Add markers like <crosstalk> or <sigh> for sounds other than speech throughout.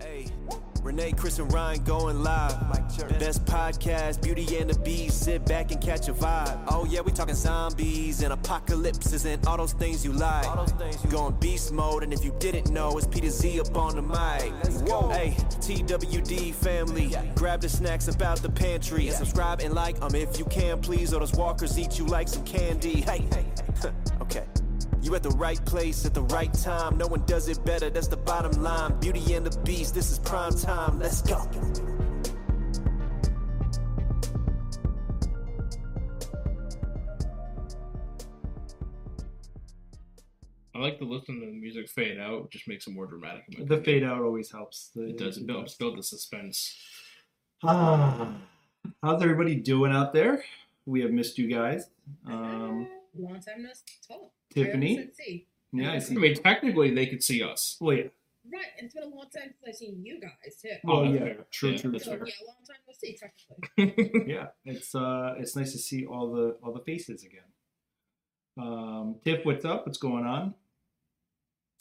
Hey, Renee, Chris, and Ryan going live. Best podcast, Beauty and the Beazts. Sit back and catch a vibe. Oh yeah, we talking zombies and apocalypses and all those things you like. You Going beast mode, and if you didn't know, it's Peter Z up on the mic. Whoa, hey, TWD family, grab the snacks about the pantry and subscribe and like them if you can, please. Or those walkers eat you like some candy. Hey, <laughs> okay. You at the right place at the right time. No one does it better, that's the bottom line. Beauty and the Beazts, this is prime time. Let's go. I like to listen to the music fade out. It just makes it more dramatic. The opinion. fade out always helps. The- It does. It builds, build the suspense. Ah, how's everybody doing out there? We have missed you guys. Um, long time no talk. Tiffany? I said see. yeah, I see. I mean, technically, they could see us. Well, yeah. Right, and it's been a long time since I've seen you guys too. Oh, that's yeah. fair. True, Yeah, true, that's so true. yeah, long time no see technically. <laughs> yeah, it's uh, it's nice to see all the all the faces again. Um, Tiff, what's up? What's going on?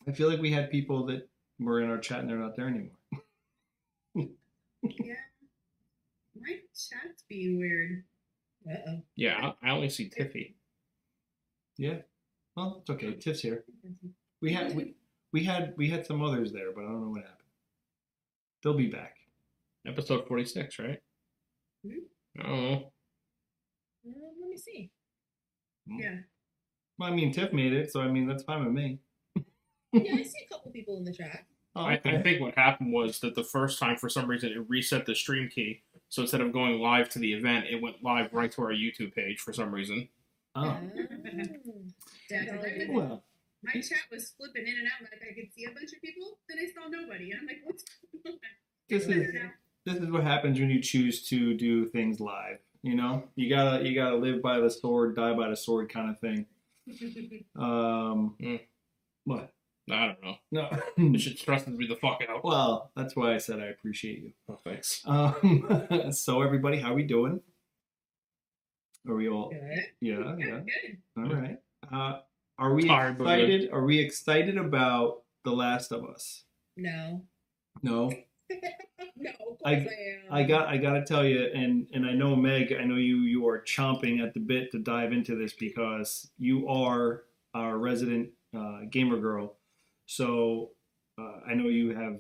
I feel like we had people that were in our chat and they're not there anymore. yeah, my chat's being weird. Uh oh. yeah, I, I only see Tiffy. Yeah, well, it's okay. Tiff's here. We had we, we had we had some others there, but I don't know what happened. They'll be back. Episode 46, right? Mhm. Oh, Uh, let me see. Hmm. Yeah, Well, I mean, Tiff made it, so I mean that's fine with me. yeah, I see a couple people in the chat. Oh, I, I think what happened was that the first time, for some reason, it reset the stream key. So instead of going live to the event, it went live right to our YouTube page for some reason. Oh. Yeah. Well, My chat was flipping in and out, like I could see a bunch of people, then I saw nobody, and I'm like, what's going on? this is this is what happens when you choose to do things live. You know, you gotta you gotta live by the sword, die by the sword, kind of thing. <laughs> Um, Hmm. what? I don't know. No. <laughs> It should stresses me the fuck out. well, that's why I said I appreciate you. Oh, thanks. Um, <laughs> so everybody, how we doing? Are we all? Good. Yeah, <laughs> yeah. Good. All right. Uh, are we Tired, excited? Are we excited about The Last of Us? No. No. <laughs> no, I- I. I got I gotta tell you, and and I know Meg, I know you you are chomping at the bit to dive into this because you are our resident uh, gamer girl. So uh, I know you have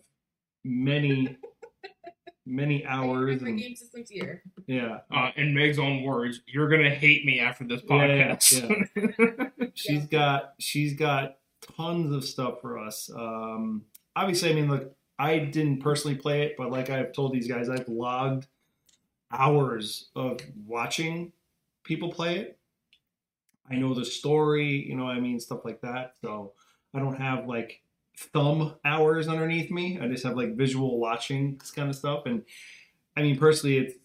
many <laughs> many hours and game system's here. yeah, Uh, in Meg's own words, you're gonna hate me after this Yeah, yeah, podcast. <laughs> she's got she's got tons of stuff for us. Um, obviously, I mean, look, I didn't personally play it, but like I've told these guys, I've logged hours of watching people play it. I know the story, you know, I mean, stuff like that. So I don't have like thumb hours underneath me. I just have like visual watching this kind of stuff. And I mean, personally, it's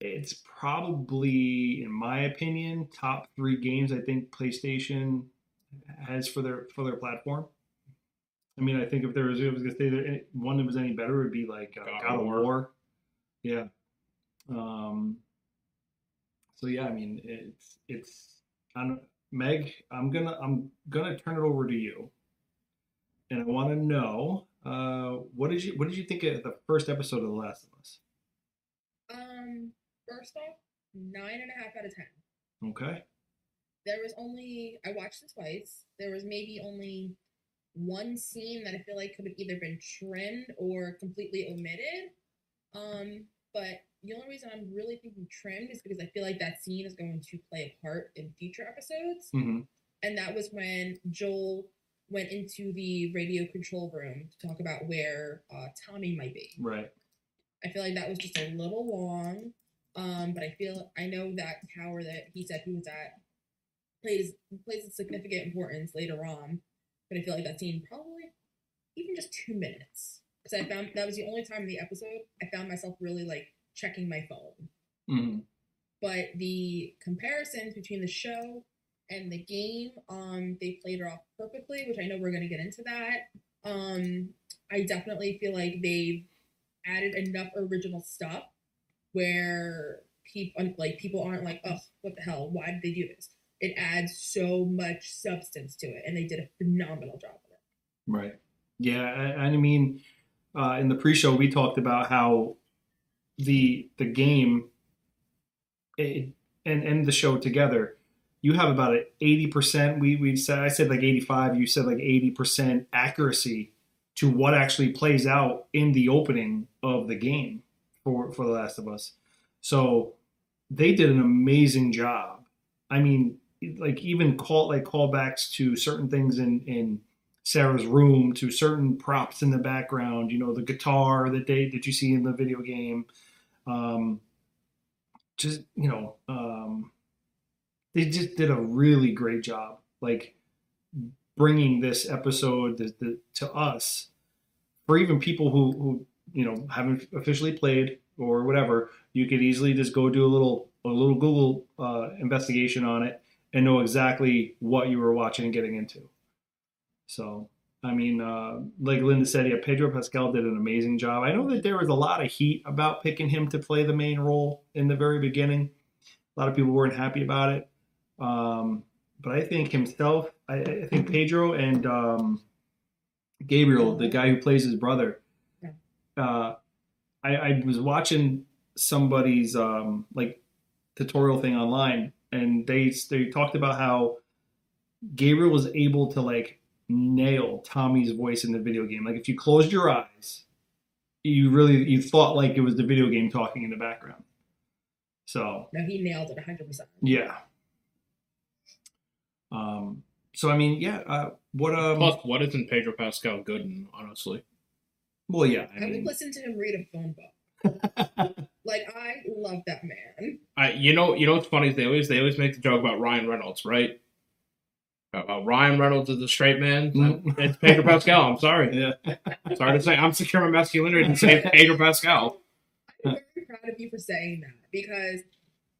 it's probably, in my opinion, top three games I think PlayStation has for their for their platform. I mean, I think if there was, I was gonna say there any, one that was any better would be like uh, God God, of of War. War. Yeah. Um. So yeah, I mean, it's it's. I'm Meg. I'm gonna I'm gonna turn it over to you, and I want to know uh, what did you what did you think of the first episode of The Last of Us? Um, first off, nine and a half out of ten. Okay. There was only I watched it twice. There was maybe only one scene that I feel like could have either been trimmed or completely omitted. Um, but the only reason I'm really thinking trimmed is because I feel like that scene is going to play a part in future episodes. hmm and that was when Joel went into the radio control room to talk about where uh, Tommy might be. Right. I feel like that was just a little long, um, but I feel I know that tower that he said he was at plays plays a significant importance later on, but I feel like that scene probably even just two minutes because I found that was the only time in the episode I found myself really like checking my phone. hmm But the comparisons between the show and the game, um, they played it off perfectly, which I know we're gonna get into that. Um, I definitely feel like they've added enough original stuff where people like people aren't like, oh, what the hell? Why did they do this? It adds so much substance to it, and they did a phenomenal job of it. Right. Yeah, I, I mean, uh, in the pre-show we talked about how the the game it, and and the show together you have about an 80% we we said i said like 85 you said like 80% accuracy to what actually plays out in the opening of the game for for the last of us so they did an amazing job i mean like even call like callbacks to certain things in in Sarah's room to certain props in the background. You know, the guitar that they that you see in the video game. Um, just you know, um, they just did a really great job, like bringing this episode the, to us for even people who who you know haven't officially played or whatever. You could easily just go do a little a little Google uh, investigation on it and know exactly what you were watching and getting into. So, I mean, uh, like Linda said, yeah, Pedro Pascal did an amazing job. I know that there was a lot of heat about picking him to play the main role in the very beginning. A lot of people weren't happy about it. Um, but I think himself, I, I think Pedro and um, Gabriel, the guy who plays his brother, uh, I, I was watching somebody's um, like tutorial thing online, and they they talked about how Gabriel was able to like nail Tommy's voice in the video game. Like if you closed your eyes, you really you thought like it was the video game talking in the background. So No, he nailed it 100. percent yeah. Um. So I mean, yeah. Uh, what um. Plus, what isn't Pedro Pascal good in, honestly? well, yeah. I I would listen to him read a phone book. <laughs> Like I love that man. I, you know, you know what's funny? is They always they always make the joke about Ryan Reynolds, right? About Ryan Reynolds is a straight man. Mm. It's Pedro Pascal. I'm sorry. <laughs> yeah. Sorry to say, I'm secure my masculinity and say Pedro Pascal. I'm very proud of you for saying that because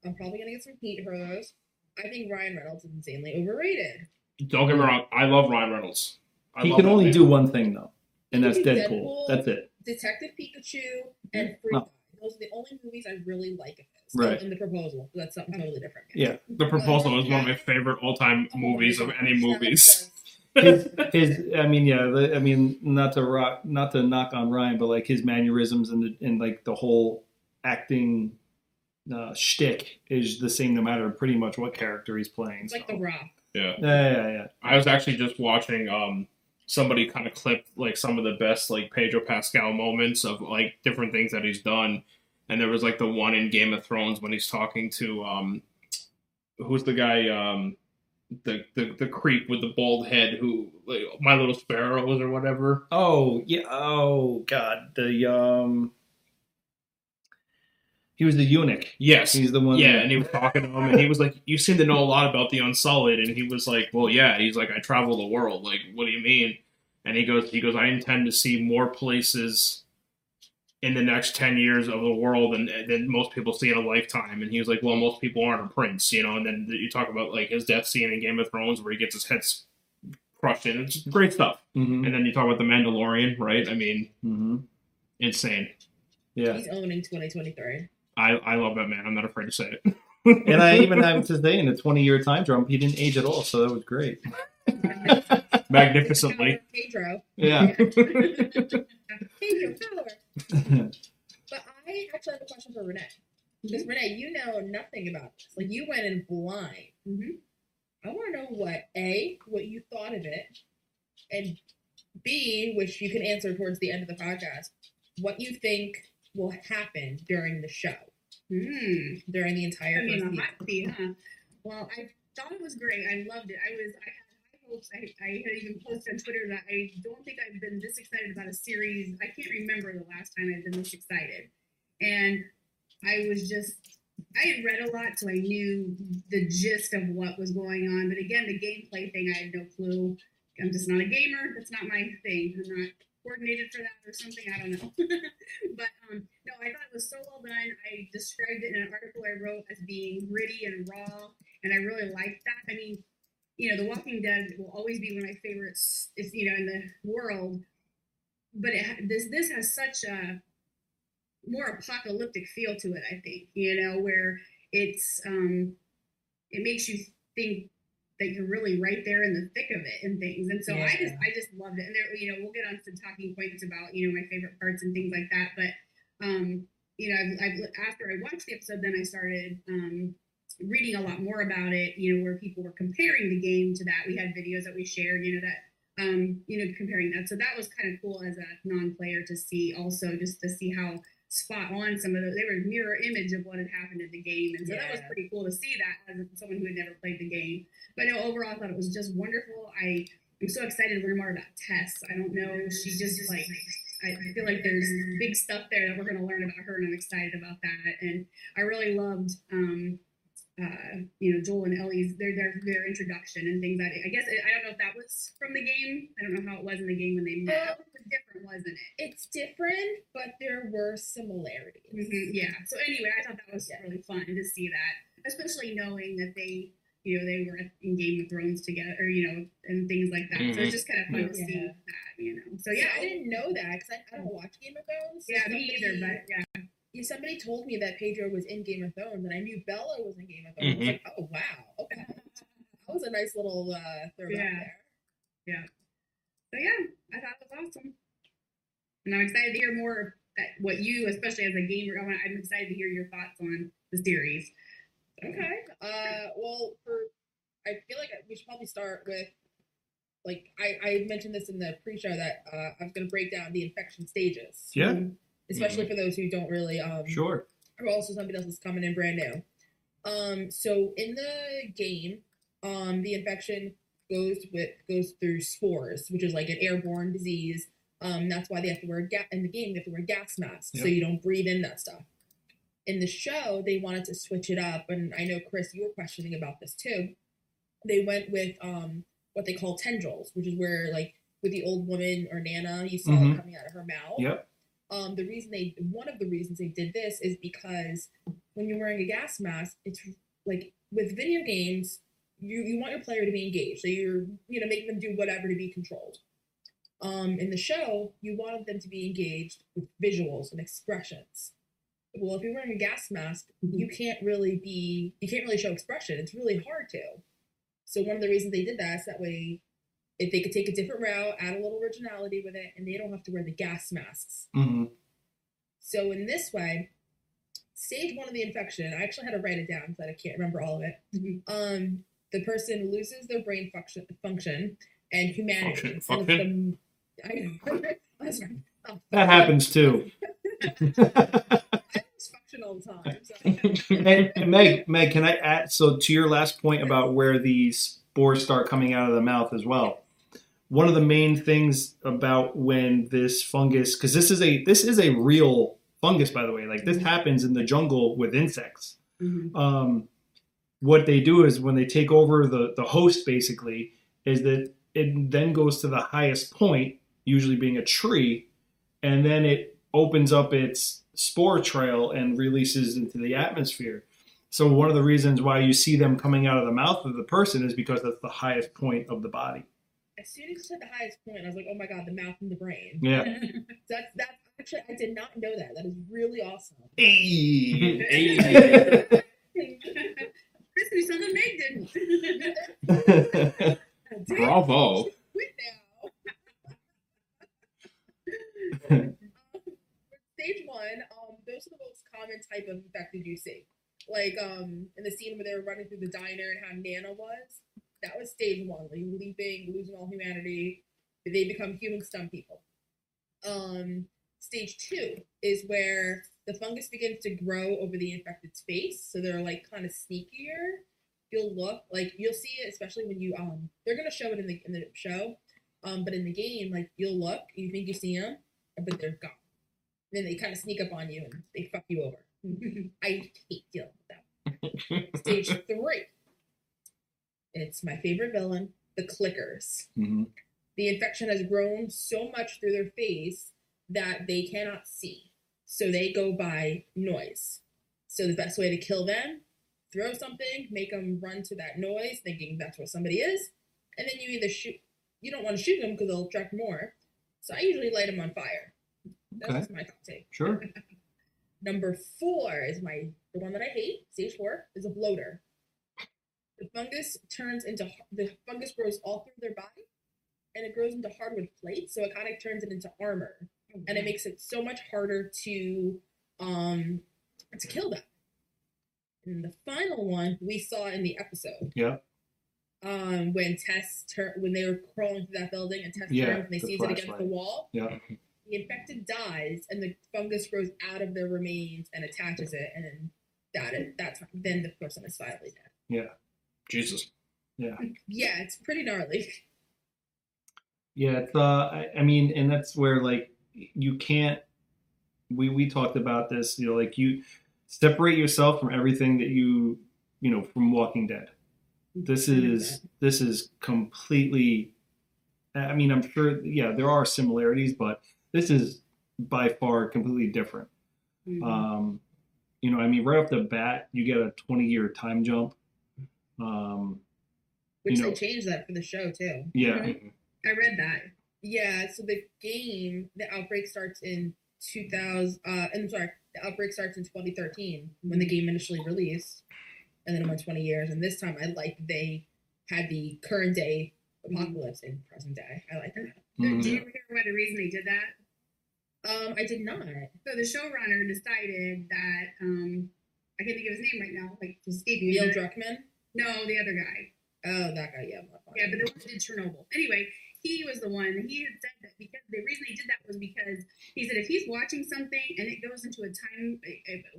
I'm probably gonna get some heat for those. I think Ryan Reynolds is insanely overrated. Don't get me wrong. I love Ryan Reynolds. I He can only man. do one thing though, and that's He can Deadpool. Deadpool. That's it. Detective Pikachu mm-hmm. and Free Oh. Guy. Those are the only movies I really like of his. Right. And the proposal. That's something totally different. Yeah. The Proposal is one of my favorite all-time movies of any movies. <laughs> his, his I mean, yeah, the, I mean, not to rock, not to knock on Ryan, but like his mannerisms and the, and like the whole acting uh, shtick is the same no matter pretty much what character he's playing. It's like so. The Rock. Yeah. yeah, yeah, yeah. I was actually just watching um somebody kind of clip like some of the best like Pedro Pascal moments of like different things that he's done, and there was like the one in Game of Thrones when he's talking to um who's the guy um the the, the creep with the bald head who like My Little Sparrows or whatever. Oh yeah. Oh god, the um, he was the eunuch. Yes. He's the one. yeah, that- and he was talking to him, and he was like, "You seem to know a lot about the Unsullied," and he was like, "Well, yeah." He's like, "I travel the world. Like, what do you mean?" And he goes, "He goes, I intend to see more places in the next ten years of the world than than most people see in a lifetime." And he was like, "Well, most people aren't a prince, you know." And then you talk about like his death scene in Game of Thrones where he gets his head s- crushed in. It's great stuff. Mhm, And then you talk about the Mandalorian, right? I mean, mhm. insane. Yeah. He's owning 2023. I I love that man. I'm not afraid to say it. <laughs> And I <laughs> even have to say, in a 20 year time jump, he didn't age at all, so that was great. <laughs> Magnificently. Pedro. Yeah. Pedro power. But I actually have a question for Renee. Because Renee, you know nothing about this. Like you went in blind. Mhm. I want to know what a what you thought of it, and b which you can answer towards the end of the podcast. What you think will happen during the show, Hmm. during the entire I mean, season. huh? Well, I thought it was great. I loved it. I was, I had high hopes. I, I had even posted on Twitter that I don't think I've been this excited about a series. I can't remember the last time I've been this excited. And I was just, I had read a lot, so I knew the gist of what was going on. But again, the gameplay thing, I had no clue. I'm just not a gamer. That's not my thing. I'm not coordinated for that or something. I don't know. <laughs> but um, no, I thought it was so well done. I described it in an article I wrote as being gritty and raw, and I really liked that. I mean, you know, The Walking Dead will always be one of my favorites. Is you know in the world, but it, this this has such a more apocalyptic feel to it. I think you know where it's um, it makes you think that you're really right there in the thick of it and things. And so I just I just loved it. And there, you know, we'll get on to talking points about you know my favorite parts and things like that. But um, you know, I've, I've after I watched the episode, then I started um reading a lot more about it. You know, where people were comparing the game to that. We had videos that we shared. You know that. Um, you know, comparing that. So that was kind of cool as a non-player to see also just to see how spot on some of those. They were mirror image of what had happened in the game, and so that was pretty cool to see that as someone who had never played the game. But no, overall, I thought it was just wonderful. I i'm so excited to learn more about Tess. I don't know, she just like I I feel like there's big stuff there that we're going to learn about her, and I'm excited about that. And I really loved. um uh, you know, Joel and Ellie's their their their introduction and things that I guess I don't know if that was from the game. I don't know how it was in the game when they met. Um, It was different, wasn't it? It's different, but there were similarities. Mhm, Yeah. So anyway, I thought that was Yeah. really fun to see that, especially knowing that they, you know, they were in Game of Thrones together, or you know, and things like that. So Mhm. it's just kind of fun to see that, you know. So So yeah, yeah, I didn't know that because I, I don't watch Game of Thrones. so yeah, me either. But yeah, yeah, somebody told me that Pedro was in Game of Thrones, and I knew Bella was in Game of Thrones. I was like, oh wow, okay, that was a nice little uh, throwback Yeah. there. Yeah. So yeah, I thought it was awesome, and I'm excited to hear more that what you, especially as a gamer, I want, I'm excited to hear your thoughts on the series. Okay. Uh, well, for I feel like we should probably start with like I, I mentioned this in the pre-show that uh, I was going to break down the infection stages. Yeah. Um, especially for those who don't really um Sure. or also somebody else is coming in brand new. Um, so in the game, um, the infection goes with goes through spores, which is like an airborne disease. Um, that's why they have to wear ga- in the game. They have to wear gas masks so you don't breathe in that stuff. In the show, they wanted to switch it up, and I know Chris, you were questioning about this too. They went with um what they call tendrils, which is where like with the old woman or Nana, you saw it Mhm. coming out of her mouth Yep. Um, the reason they one of the reasons they did this is because when you're wearing a gas mask, it's like with video games, you you want your player to be engaged, so you're you know making them do whatever to be controlled. Um, in the show, you wanted them to be engaged with visuals and expressions. Well, if you're wearing a gas mask, you can't really be you can't really show expression. It's really hard to. So one of the reasons they did that is that way if they could take a different route, add a little originality with it, and they don't have to wear the gas masks. hmm So in this way, stage one of the infection, I actually had to write it down because I can't remember all of it. Mhm. Um, the person loses their brain function, function and humanity. Function- And it's the- I know. I was like, oh, That happens too. <laughs> <laughs> I lose function all the time. So. and, and Meg, Meg, can I add? So to your last point about where these spores start coming out of the mouth as well. One of the main things about when this fungus, because this is a this is a real fungus, by the way. Like this happens in the jungle with insects. Mhm. Um, what they do is when they take over the the host, basically, is that it then goes to the highest point, usually being a tree, and then it opens up its spore trail and releases into the atmosphere. So one of the reasons why you see them coming out of the mouth of the person is because that's the highest point of the body. As soon as you said the highest point, I was like, oh my god, the mouth and the brain. Yeah. <laughs> That's that's actually I did not know that. That is really awesome. <laughs> Hey. Hey. <laughs> Chris knew something Meg didn't. Bravo. Quit. Stage one, um, those are the most common type of infected you see. Like um, in the scene where they were running through the diner and how Nana was, that was stage one, like leaping, losing all humanity. They become human stun people. Um, stage two is where the fungus begins to grow over the infected's face, so they're like kind of sneakier. You'll look like you'll see it, especially when you um, they're gonna show it in the in the show, um, but in the game, like you'll look, you think you see them, but they're gone. then they kind of sneak up on you and they fuck you over. <laughs> I hate dealing with them. <laughs> Stage three. It's my favorite villain, the clickers. Mhm. The infection has grown so much through their face that they cannot see. So they go by noise. So the best way to kill them, throw something, make them run to that noise, thinking that's where somebody is, and then you either shoot. You don't want to shoot them because they'll attract more. So I usually light them on fire. That's Okay. my top take. Sure. <laughs> Number four is my the one that I hate. Stage four is a bloater. The fungus turns into the fungus grows all through their body, and it grows into hardwood plates, so it kind of turns it into armor, and it makes it so much harder to um to kill them. And the final one we saw in the episode. Yeah. Um, when Tess tur- when they were crawling through that building and Tess Yeah, turns and they the sees it against the wall. Yeah. The infected dies, and the fungus grows out of their remains and attaches it, and that is that's then the person is finally dead. Jesus. Yeah. Yeah, it's pretty gnarly. Yeah, it's, uh, I, I mean, and that's where like you can't. We we talked about this, you know, like you separate yourself from everything that you, you know, from Walking Dead. This is this is completely. I mean, I'm sure, yeah, there are similarities, but this is by far completely different. Mhm. Um, you know, I mean, right off the bat, you get a 20 year time jump. Um, Which You know- they changed that for the show too. yeah, Mhm. I read that. Yeah, so the game, the outbreak starts in 2000. Uh, I'm sorry, the outbreak starts in 2013 when the game initially released, and then it went 20 years. And this time, I like they had the current day apocalypse in present day. I like that. Mhm. Did you ever hear what the reason they did that? Um, I did not. So the showrunner decided that um, I can't think of his name right now, like it's escaping me. Neil but- Druckmann. No, the other guy. Oh, that guy. Yeah, Yeah, but the one did Chernobyl. Anyway, he was the one. He had said that because the reason he did that was because he said if he's watching something and it goes into a time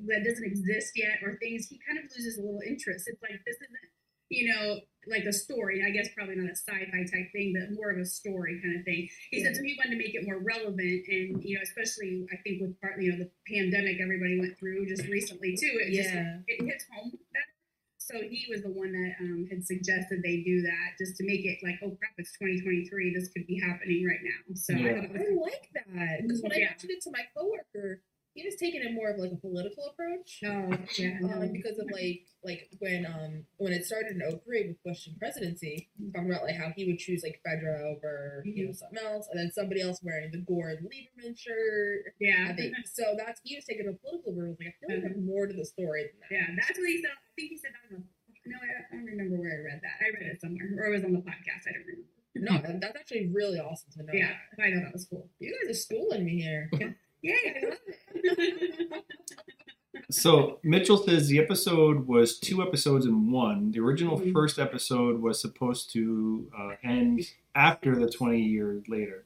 that doesn't exist yet or things, he kind of loses a little interest. It's like this isn't, you know, like a story. I guess probably not a sci-fi type thing, but more of a story kind of thing. He said so he wanted to make it more relevant, and you know, especially I think with part, you know the pandemic everybody went through just recently too. It just Yeah. it hits home better. So he was the one that um, had suggested they do that just to make it like, oh crap, it's 2023. This could be happening right now. So I Yeah. thought it I was like that because when I Yeah. mentioned it to my coworker, he was taking it more of like a political approach. oh yeah, um, because of like like when um when it started in 03 with Bush and presidency, talking about like how he would choose like Fedra over you know something else, and then somebody else wearing the Gore Lieberman shirt. yeah, I think so. That's he was taking a political route. Like I feel like there's more to the story than that. yeah. That's what he said. I think he said that. No, I, don't remember where I read that. I read it somewhere, or it was on the podcast. I don't remember. No, that- that's actually really awesome to know. Yeah, that. I know that was cool. you guys are schooling me here. Yeah, I love it. So Mitchell says the episode was two episodes in one. The original Mhm. first episode was supposed to uh, end after the 20 years later.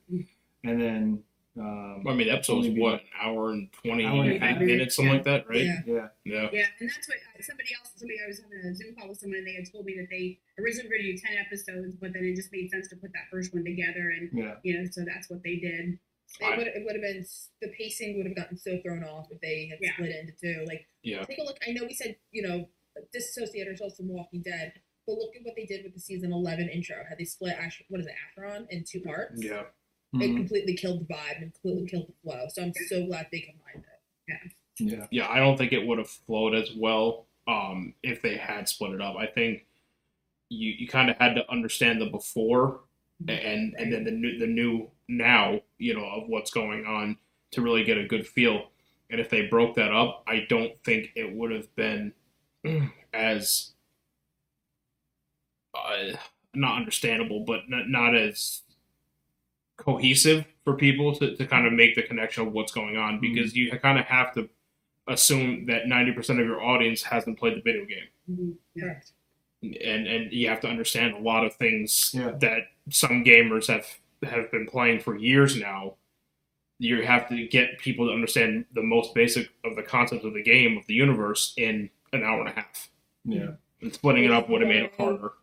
And then, um, I mean, the episode's Only be- what, an hour and 20 Hour and a minutes, something like that, right? Yeah. yeah. Yeah. Yeah, and that's what uh, somebody else, somebody I was having a Zoom call with someone, and they had told me that they originally were going to do 10 episodes, but then it just made sense to put that first one together, and, Yeah. you know, so that's what they did. It would it would have been the pacing would have gotten so thrown off if they had Yeah. split into two. Like Yeah. take a look. I know we said you know disassociate ourselves from Walking Dead, but look at what they did with the season eleven intro. Had they split Ash, what is it, Acheron in two parts? Yeah. It Mhm. completely killed the vibe and completely killed the flow. So I'm so glad they combined it. Yeah. Yeah, I don't think it would have flowed as well um, if they had split it up. I think you, you kind of had to understand the before and and then the new the new now, you know, of what's going on to really get a good feel. And if they broke that up, I don't think it would have been as uh, not understandable, but not, not as cohesive for people to, to kind of make the connection of what's going on because you kind of have to assume that 90% of your audience hasn't played the video game Yeah. Correct. And and you have to understand a lot of things Yeah. that some gamers have have been playing for years now you have to get people to understand the most basic of the concepts of the game of the universe in an hour and a half Yeah. and splitting it up would have made it harder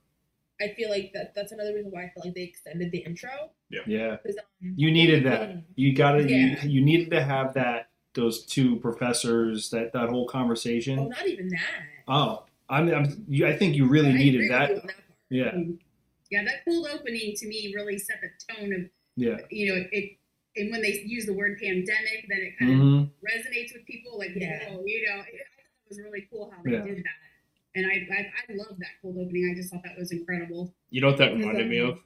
I feel like that that's another reason why I feel like they extended the intro. Yeah, um, You needed that. You gotta, Yeah. you, you needed to have that, those two professors, that, that whole Oh, conversation. not even that. Oh, I'm, I'm you, I think you really I agree needed that. that. Yeah. Yeah, that cold opening to me really set the tone of, Yeah. you know, it, and when they use the word pandemic, then it kind of hmm resonates with people. Like, Yeah. whoa, you know, it, it was really cool how they Yeah. did that. And I, I, I love that cold opening. I just thought that was incredible. you know what that Because, reminded me of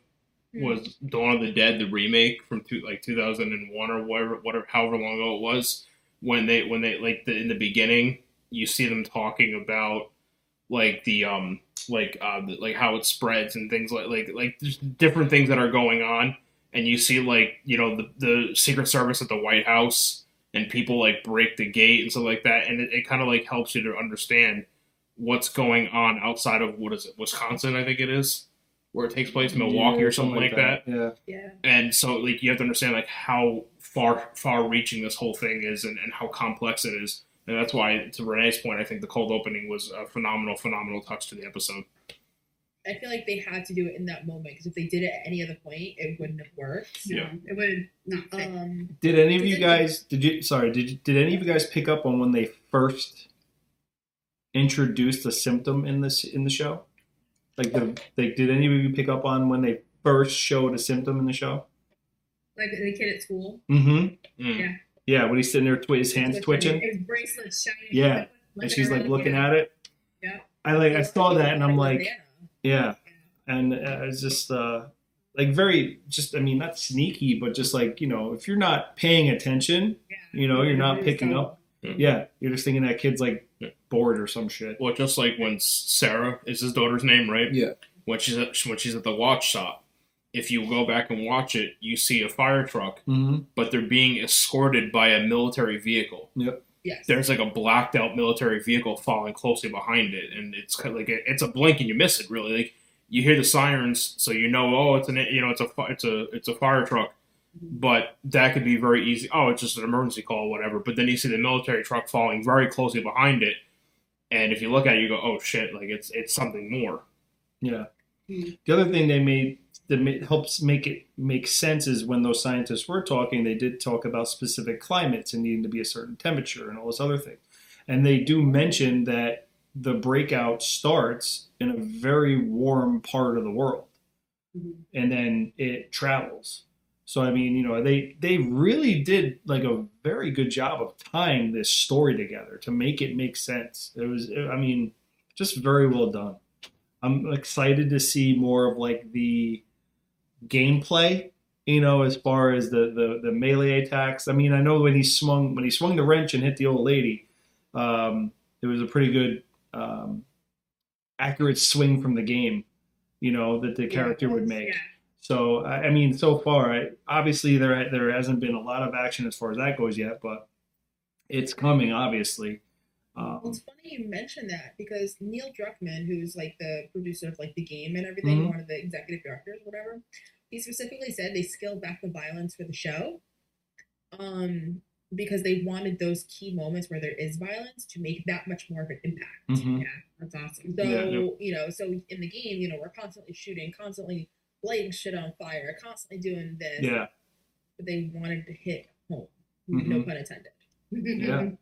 was Dawn of the Dead, the remake from two, like 2001 or whatever, whatever, however long ago it was, when they, when they, like, the, in the beginning, you see them talking about, like, the, um, like uh, like how it spreads and things like like like just different things that are going on, and you see like you know the the Secret Service at the White House and people like break the gate and stuff like that, and it, it kind of like helps you to understand what's going on outside of what is it Wisconsin I think it is where it takes place Milwaukee Yeah, or something like that. Yeah. Yeah. and so like you have to understand like how far far reaching this whole thing is and, and how complex it is and that's why to renee's point i think the cold opening was a phenomenal phenomenal touch to the episode I feel like they had to do it in that moment because if they did it at any other point, it wouldn't have worked. Yeah. it would not fit. Um, Did any of Did you it- guys did you sorry did you, did any of you guys pick up on when they first introduced the symptom in this in the show? Like the like did any of you pick up on when they first showed a symptom in the show? like the kid at school, Mm-hmm. Mm. Yeah. Yeah, when he's sitting there, twi- his hands Twitching. twitching, his bracelet's shining. Yeah, and she's like looking at it. Yeah. I like I saw that and I'm like, yeah, and uh, it's just uh, like very just I mean not sneaky, but just like you know if you're not paying attention, you know you're not picking up. Yeah. Yeah, you're just thinking that kid's like bored or some shit. well just like when sarah is his daughter's name right Yeah. when she's at when she's at the watch shop if you go back and watch it you see a fire truck Mm-hmm. but they're being escorted by a military vehicle Yep. Yes. there's like a blacked out military vehicle following closely behind it, and it's kind of like it's a blink and you miss it. Really, like you hear the sirens, so you know, oh, it's an you know, it's a it's a it's a fire truck, but that could be very easy. Oh, it's just an emergency call, whatever. But then you see the military truck following very closely behind it, and if you look at it, you go, oh shit, like it's it's something more. Yeah. Hmm. The other thing they made that helps make it make sense is when those scientists were talking, they did talk about specific climates and needing to be a certain temperature and all this other thing. And they do mention that the breakout starts in a very warm part of the world Mhm. and then it travels. So I mean, you know, they they really did like a very good job of tying this story together to make it make sense. It was I mean, just very well done. I'm excited to see more of like the gameplay, you know, as far as the, the the melee attacks. I mean, I know when he swung when he swung the wrench and hit the old lady, um, it was a pretty good um, accurate swing from the game, you know, that the character would make. Yeah. So I I mean, so far, I, obviously there there hasn't been a lot of action as far as that goes yet, but it's coming, obviously. Well, Um, it's funny you mentioned that because Neil Druckmann, who's like the producer of like the game and everything, Mhm. one of the executive directors, whatever, he specifically said they scaled back the violence for the show, um, because they wanted those key moments where there is violence to make that much more of an impact. mhm. That's awesome. So Yeah. you know, so in the game, you know, we're constantly shooting, constantly lighting shit on fire, constantly doing this, Yeah, but they wanted to hit home. No Mhm. pun intended. yeah. <laughs>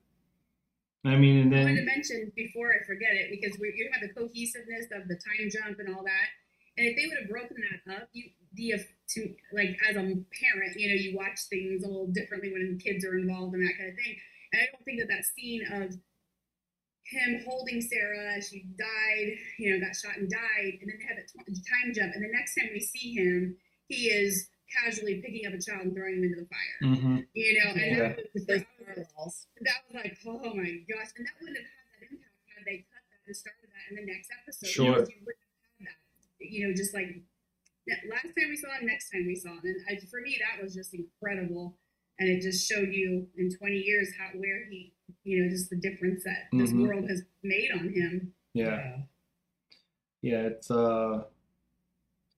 I mean, and then. I wanted to mention before I forget it because we, you have the cohesiveness of the time jump and all that. And if they would have broken that up, you the to like as a parent, you know, you watch things a little differently when kids are involved and that kind of thing. And I don't think that that scene of him holding Sarah she died, you know, got shot and died, and then they have that time jump, and the next time we see him, he is casually picking up a child and throwing him into the fire. mhm. You know, and Yeah. that was Those that was- parallels. that was like, oh my gosh, and that wouldn't have had that impact had they cut that and started that in the next episode. Sure. You that. You know, just like last time we saw it, next time we saw it, and I, for me that was just incredible, and it just showed you in 20 years how where he, you know, just the difference that this Mhm. world has made on him. yeah. Yeah, it's uh,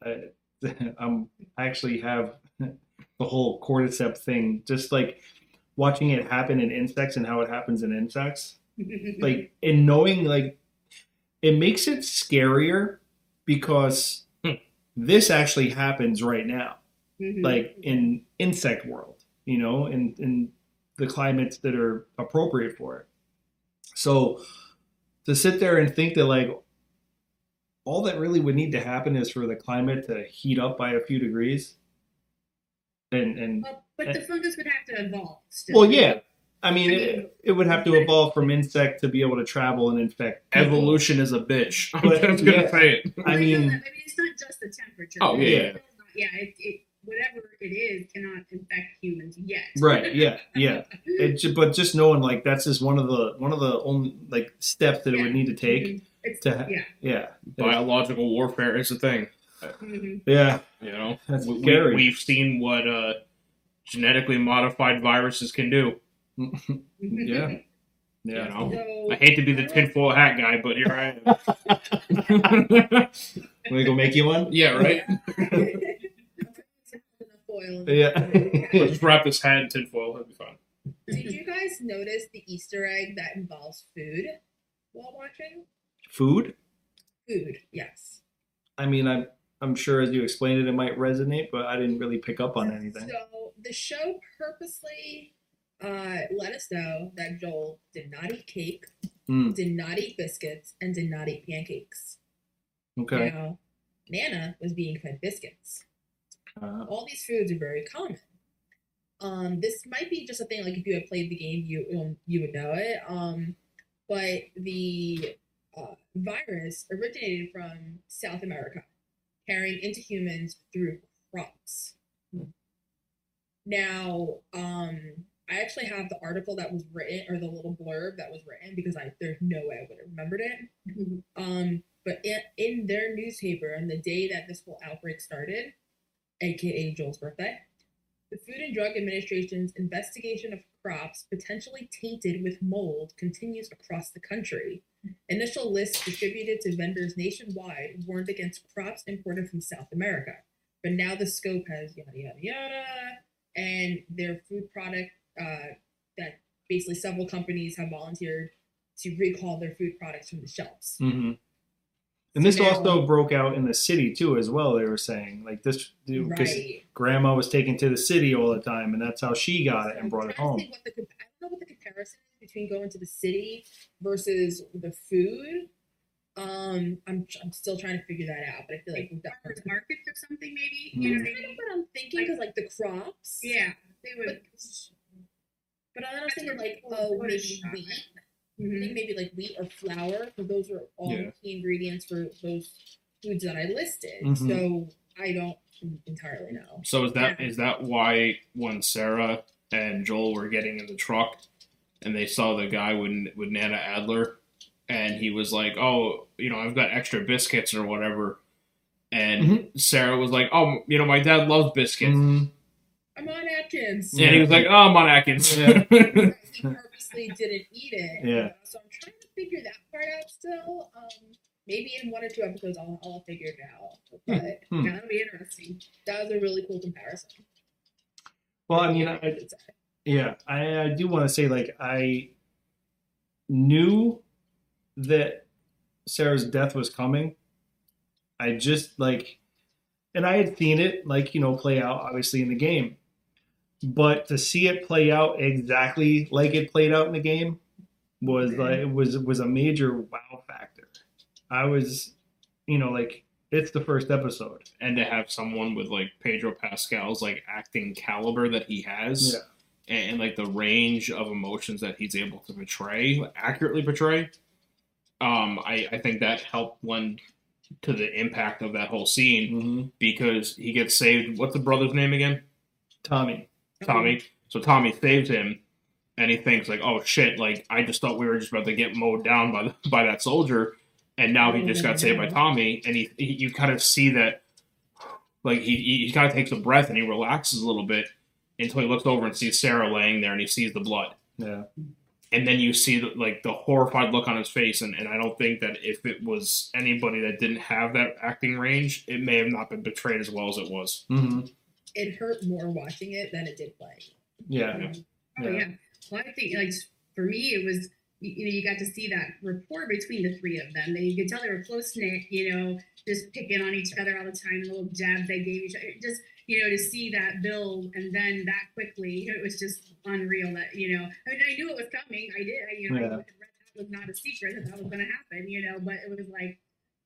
I, <laughs> I'm I actually have <laughs> the whole cordyceps thing, just like watching it happen in insects and how it happens in insects, <laughs> like and knowing like it makes it scarier because Hmm. this actually happens right now, Mhm. like in insect world, you know, in in the climates that are appropriate for it. So to sit there and think that like all that really would need to happen is for the climate to heat up by a few degrees and and Well, but the fungus would have to evolve. Still. well yeah i mean I it, mean- it would have to evolve from insect to be able to travel and infect people. Evolution is a bitch. <laughs> I'm just gonna yeah. say it. i mean I mean, it's not just the temperature. Oh, yeah, It's still not- yeah. It, it, whatever it is cannot infect humans yet. right yeah yeah <laughs> it, but just knowing like that's just one of the one of the only like steps that it would need to take Mhm. It's To ha- yeah. Yeah, Biological warfare is a thing. Mhm. yeah, You know, That's we, scary. we, have seen what uh, genetically modified viruses can do. Mhm. yeah, You yeah. know, So I hate to be the tinfoil hat guy, but here I am. Want me to go make you one? yeah, right. <laughs> Yeah. <laughs> Let's just wrap this hat in tinfoil. That'd be fun. Did you guys notice the Easter egg that involves food while watching? Food. Food, yes. I mean, I'm I'm sure as you explained it, it might resonate, but I didn't really pick up on anything. So the show purposely uh, let us know that Joel did not eat cake, Mm, did not eat biscuits, and did not eat pancakes. okay. Now, Nana was being fed biscuits. Uh, All these foods are very common. Um, this might be just a thing like if you had played the game, you um, you would know it. Um, but the uh, virus originated from South America, carrying into humans through crops. Now, um, I actually have the article that was written or the little blurb that was written because I there's no way I would have remembered it. <laughs> Um, but in, in their newspaper on the day that this whole outbreak started, aka Joel's birthday, the Food and Drug Administration's investigation of crops potentially tainted with mold continues across the country. Initial lists distributed to vendors nationwide warned against crops imported from South America. But now the scope has yada yada yada, and their food product uh, that basically several companies have volunteered to recall their food products from the shelves. mhm. And this also broke out in the city too, as well. They were saying like this because Right. grandma was taken to the city all the time, and that's how she got it and brought it home. the I don't know what the comparison is between going to the city versus the food. Um, I'm I'm still trying to figure that out, but I feel like we've got Farmers markets or something maybe. You know what I Kind of mean? what I'm thinking because like the crops. Yeah, they But, would. but I was thinking like Well, oh maybe is wheat. I Mhm. think maybe like wheat or flour, because those are all Yeah. the key ingredients for those foods that I listed. Mhm. So I don't entirely know. So is that is that why when Sarah and Joel were getting in the truck and they saw the guy with with Nana Adler and he was like, "Oh, you know, I've got extra biscuits or whatever," and Sarah was like, "Oh, you know, my dad loves biscuits," Mhm. I'm on Atkins. and he was like, "Oh, I'm on Atkins." Yeah. <laughs> he purposely didn't eat it. Yeah. So I'm trying to figure that part out still. Um, maybe in one or two episodes I'll, I'll figure it out. But Hmm. That'll be interesting. that was a really cool comparison. Well, I mean, I, should say. Yeah, I, I do want to say like I knew that Sarah's death was coming. I just like, and I had seen it like you know play out obviously in the game, but to see it play out exactly like it played out in the game was mm-hmm. like was was a major wow factor. I was, you know, like it's the first episode. and to have someone with like Pedro Pascal's like acting caliber that he has, Yeah. And, and like the range of emotions that he's able to portray, accurately portray, um, I I think that helped lend to the impact of that whole scene Mm-hmm. because he gets saved. What's the brother's name again? Tommy. Tommy. So Tommy saves him, and he thinks like, "Oh shit! Like I just thought we were just about to get mowed down by the, by that soldier, and now he just got saved by Tommy." And he, he you kind of see that, like he he, he kind of takes a breath and he relaxes a little bit until he looks over and sees Sarah laying there and he sees the blood, Yeah. and then you see the, like the horrified look on his face. And, and I don't think that if it was anybody that didn't have that acting range, it may have not been betrayed as well as it was. Mm-hmm. It hurt more watching it than it did playing. Yeah. Oh Yeah. yeah. Well, I think like for me, it was you, know you got to see that rapport between the three of them. That you could tell they were close knit. You know, just picking on each other all the time, little jabs they gave each other. Just you know to see that build and then that quickly, it was just unreal. That you know, I mean, I knew it was coming. I did. I, you know, Yeah. I read that was not a secret that that was going to happen. You know, but it was like,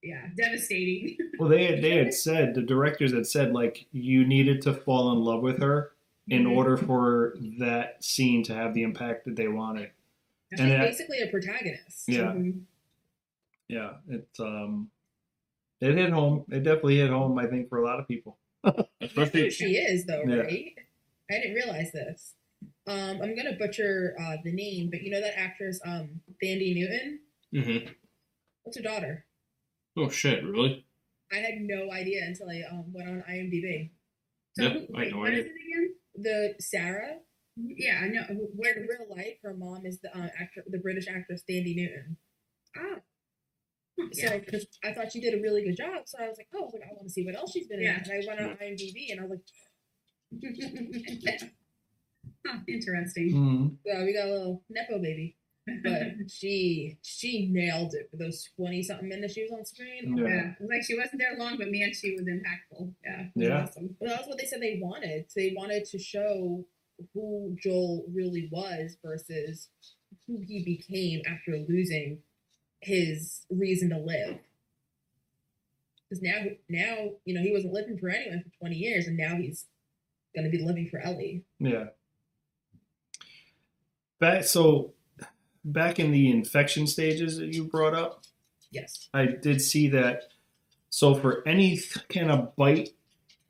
yeah, devastating. <laughs> Well, they had, they had said the directors had said like you needed to fall in love with her in Mhm. order for that scene to have the impact that they wanted. She's And it- basically a protagonist. Yeah, Mhm. yeah, it's um, it hit home. It definitely hit home. I think for a lot of people. <laughs> Especially she is though, Yeah. right? I didn't realize this. Um, I'm gonna butcher uh, the name, but you know that actress, um, Thandie Newton. Mm-hmm. What's her daughter? Oh shit! Really? I had no idea until I um, went on IMDb. So I had wait, no what idea. is it again? The Sarah, Yeah, I know. where in real life, her mom is the uh, actor, the British actress Thandie Newton. Oh. Huh, So, yeah. because I thought she did a really good job, so I was like, oh, I, like, I want to see what else she's been Yeah. in. And I went on IMDb, and I was like, <laughs> huh, interesting. Mhm. yeah, we got a little nepo baby. But <laughs> she she nailed it for those twenty something minutes she was on screen. Oh, Yeah. yeah, it was like she wasn't there long, but man, she was impactful. Yeah, it was Yeah. awesome. Well, that was what they said they wanted. They wanted to show who Joel really was versus who he became after losing his reason to live. Because now, now you know he wasn't living for anyone for twenty years, and now he's going to be living for Ellie. Yeah. Back so back in the infection stages that you brought up, Yes. I did see that. So for any kind of bite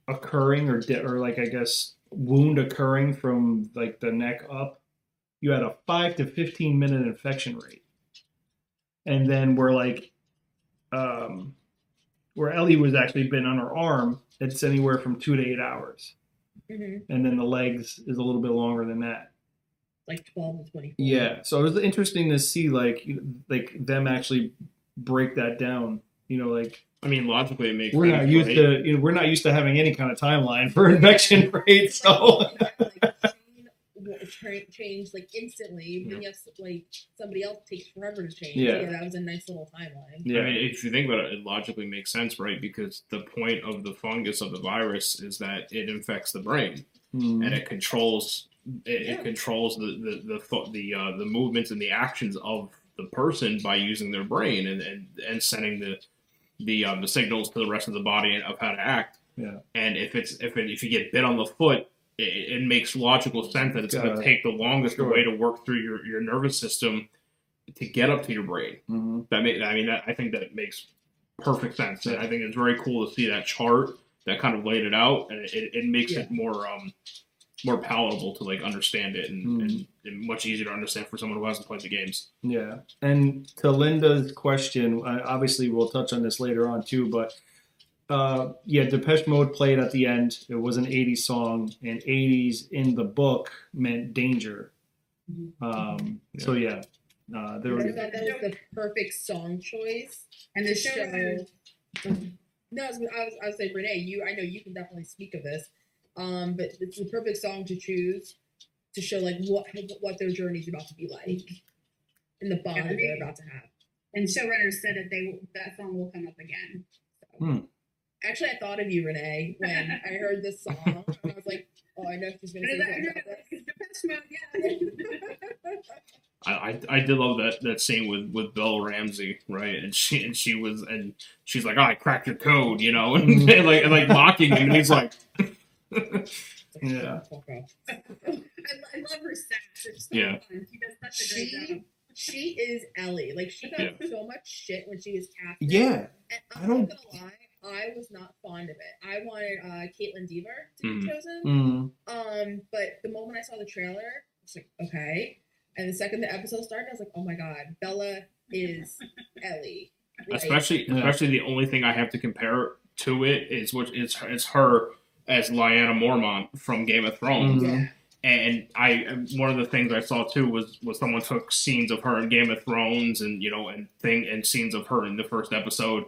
occurring or de- or like I guess wound occurring from like the neck up, you had a five to fifteen minute infection rate, and then we're like, um, where Ellie was actually been on her arm, it's anywhere from two to eight hours, hmm and then the legs is a little bit longer than that. Like twelve to twenty. Yeah, so it was interesting to see like like them actually break that down. You know, like I mean, logically, it makes we're not used right? to you know, we're not used to having any kind of timeline for <laughs> infection rates. So like, change, change like instantly. Then you have like somebody else takes forever to change. Yeah. yeah, that was a nice little timeline. yeah, I mean, if you think about it, it logically makes sense, right? Because the point of the fungus of the virus is that it infects the brain Mhm. and it controls it, Yeah. it controls the the the thought- the, uh, the movements and the actions of the person by using their brain and and, and sending the the um, the signals to the rest of the body of how to act. Yeah. And if it's if it, if you get bit on the foot, it, it makes logical sense that it's going to take the longest Sure. way to work through your, your nervous system to get up to your brain. Mhm. That make, I mean, that, I think that it makes perfect sense. And I think it's very cool to see that chart that kind of laid it out, and it, it makes it more um more palatable to like understand it and, Hmm. and, and much easier to understand for someone who hasn't played the games. Yeah, and to Linda's question, obviously we'll touch on this later on too, but uh, yeah, Depeche Mode played at the end. It was an '80s song, and '80s in the book meant danger. Um, So yeah, uh, there was that was the perfect song choice. And the show, show. No, I was, I was, I was saying, Renee, you, I know you can definitely speak of this, um, but it's the perfect song to choose to show like what what their journey is about to be like, and the bond Yeah, they're about to have. and showrunners said that they that song will come up again. So. Hmm. Actually, I thought of you, Renee, when I heard this song, and I was like, oh, I know she's gonna say I something about this. Depeche Mode, yeah. I, I, I did love that, that scene with, with Bella Ramsey, right? And she and she was and she's like, oh, I cracked your code, you know, <laughs> and, Mhm. like and like mocking him, and he's like, <laughs> Yeah. Fuck off. <laughs> I, I love her sass. It's so Yeah. fun. She does such a great She, job. she is Ellie. Like she got Yeah. so much shit when she was casted. yeah. And I I'm don't- not gonna lie, I was not fond of it. I wanted uh, Kaitlyn Dever to Mhm. be chosen. Mm. Um, but the moment I saw the trailer, it's like, okay. And the second the episode started, I was like, oh my god, Bella is <laughs> Ellie. Like, especially Yeah. especially the only thing I have to compare to it is what is it's her as Lyanna Mormont from Game of Thrones. Mhm. yeah. And I one of the things I saw too was was someone took scenes of her in Game of Thrones and you know and thing and scenes of her in the first episode.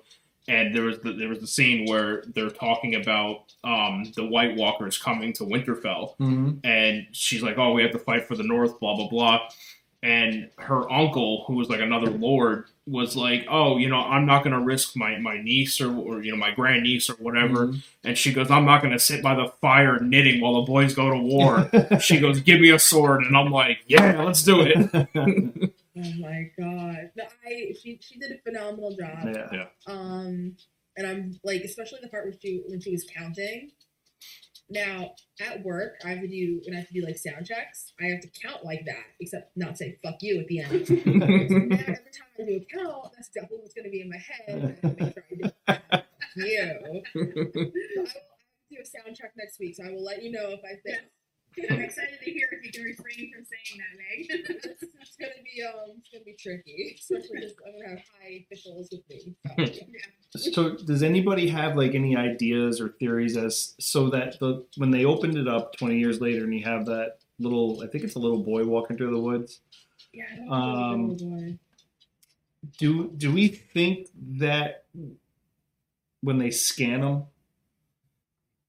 And there was the, there was the scene where they're talking about um, the White Walkers coming to Winterfell, Mhm. and she's like, "Oh, we have to fight for the North," blah blah blah. And her uncle, who was like another lord, was like, "Oh, you know, I'm not gonna risk my my niece or or you know my grandniece or whatever." Mhm. And she goes, "I'm not gonna sit by the fire knitting while the boys go to war." <laughs> she goes, "Give me a sword," and I'm like, "Yeah, let's do it." <laughs> Oh my god. No, I she she did a phenomenal job. yeah. Um, and I'm like, especially the part where she when she was counting. Now at work, I have to do when I have to do like sound checks. I have to count like that, except not say "fuck you" at the end. now <laughs> every time I do a count, that's definitely what's going to be in my head. I make sure I do <laughs> "Fuck you. I will do a sound check next week, so I will let you know if I think I'm excited to hear if you can refrain from saying that, Meg. <laughs> it's, it's going to be be um, it's gonna be tricky. Especially because I'm gonna have high officials with me. So, <laughs> So, does anybody have like any ideas or theories as so that the when they opened it up 20 years later and you have that little, I think it's a little boy walking through the woods. yeah. I don't Um, know, boy. Do do we think that when they scan them,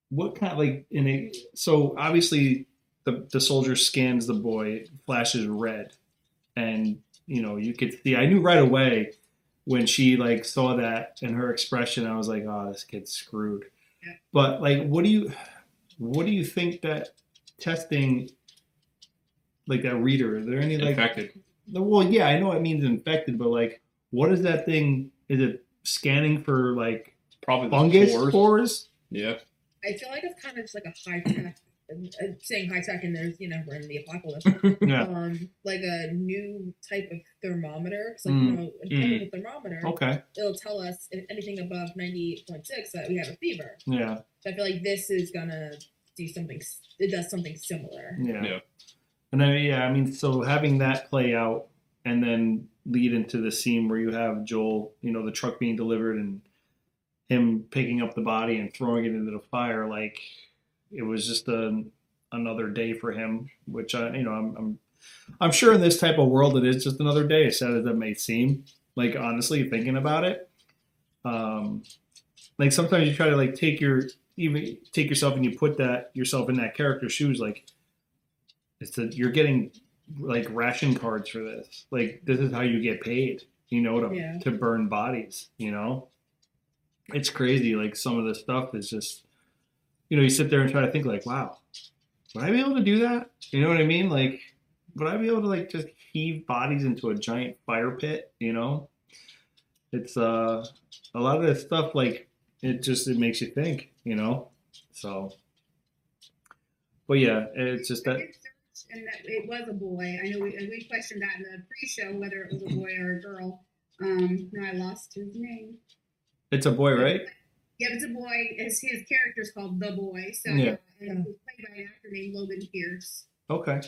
what kind of like in a so obviously the the soldier scans the boy, flashes red, and you know you could see. I knew right away when she like saw that and her expression. I was like, oh, this kid's screwed. Yeah. But like, what do you what do you think that testing like that reader? Are there any like Infected. Well, yeah, I know it means infected, but like, what is that thing? Is it scanning for like Probably fungus spores. spores? Yeah. I feel like it's kind of just like a high tech. And- and saying high tech, and there's you know we're in the apocalypse. <laughs> Yeah. Um, like a new type of thermometer. 'Cause, like Mm. you know, in front thermometer, Okay. it'll tell us if anything above ninety eight point six that we have a fever. Yeah. So I feel like this is gonna do something. It does something similar. Yeah. Yeah. And then yeah, I mean, so having that play out and then lead into the scene where you have Joel, you know, the truck being delivered and him picking up the body and throwing it into the fire, like it was just a another day for him. Which I, you know, I'm, I'm, I'm sure in this type of world it is just another day, as sad as it may seem. Like honestly, thinking about it, um, like sometimes you try to like take your even take yourself and you put that yourself in that character's shoes, like it's that you're getting like ration cards for this. Like this is how you get paid, you know, to Yeah. to burn bodies, you know? It's crazy. Like some of the stuff is just you know, you sit there and try to think like, wow, would I be able to do that? You know what I mean? Like would I be able to like just heave bodies into a giant fire pit, you know? It's uh a lot of this stuff like it just it makes you think, you know? So but yeah, it's just that and that it was a boy. I know we, we questioned that in the pre-show whether it was a boy or a girl. Um, no, I lost his name. it's a boy, right? Yeah, it's a boy. His, his character's called the boy. So Yeah. uh, and he's played by an actor named Logan Pierce. Okay.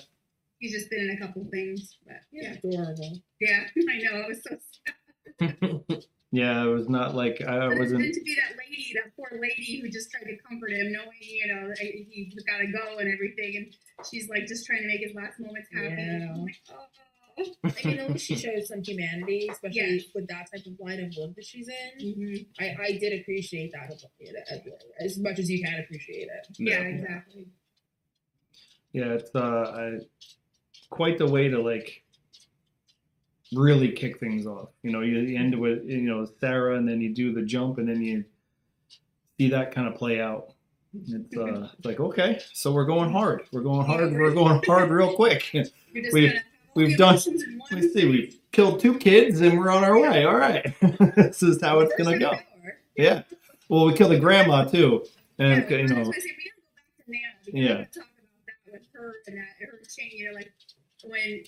He's just been in a couple things, but Yeah, yeah, adorable. yeah, <laughs> I know. It was so sad. <laughs> Yeah, it was not like I But wasn't. then to be that lady, that poor lady who just tried to comfort him, knowing you know he's got to go and everything, and she's like just trying to make his last moments happy. Yeah. I'm like. I mean, at least she <laughs> shows some humanity, especially Yeah. with that type of line of work that she's in. Mhm. I, I did appreciate that as, as much as you can appreciate it. Yeah, exactly. Yeah, it's uh, I, quite the way to like really kick things off. You know, you, you end with you know Sarah, and then you do the jump, and then you see that kind of play out. It's uh, it's like okay, so we're going hard. We're going hard. We're going hard real quick. <laughs> You're just We've- gonna have all we've the done- emotions Let me see. We've killed two kids, and we're on our way. All right, <laughs> this is how it's gonna go. Yeah. Well, we killed a grandma too, and Yeah, you know, gonna say, we gotta go back to Nana because Yeah. I want to talk about that with her and that her chain. You know, like when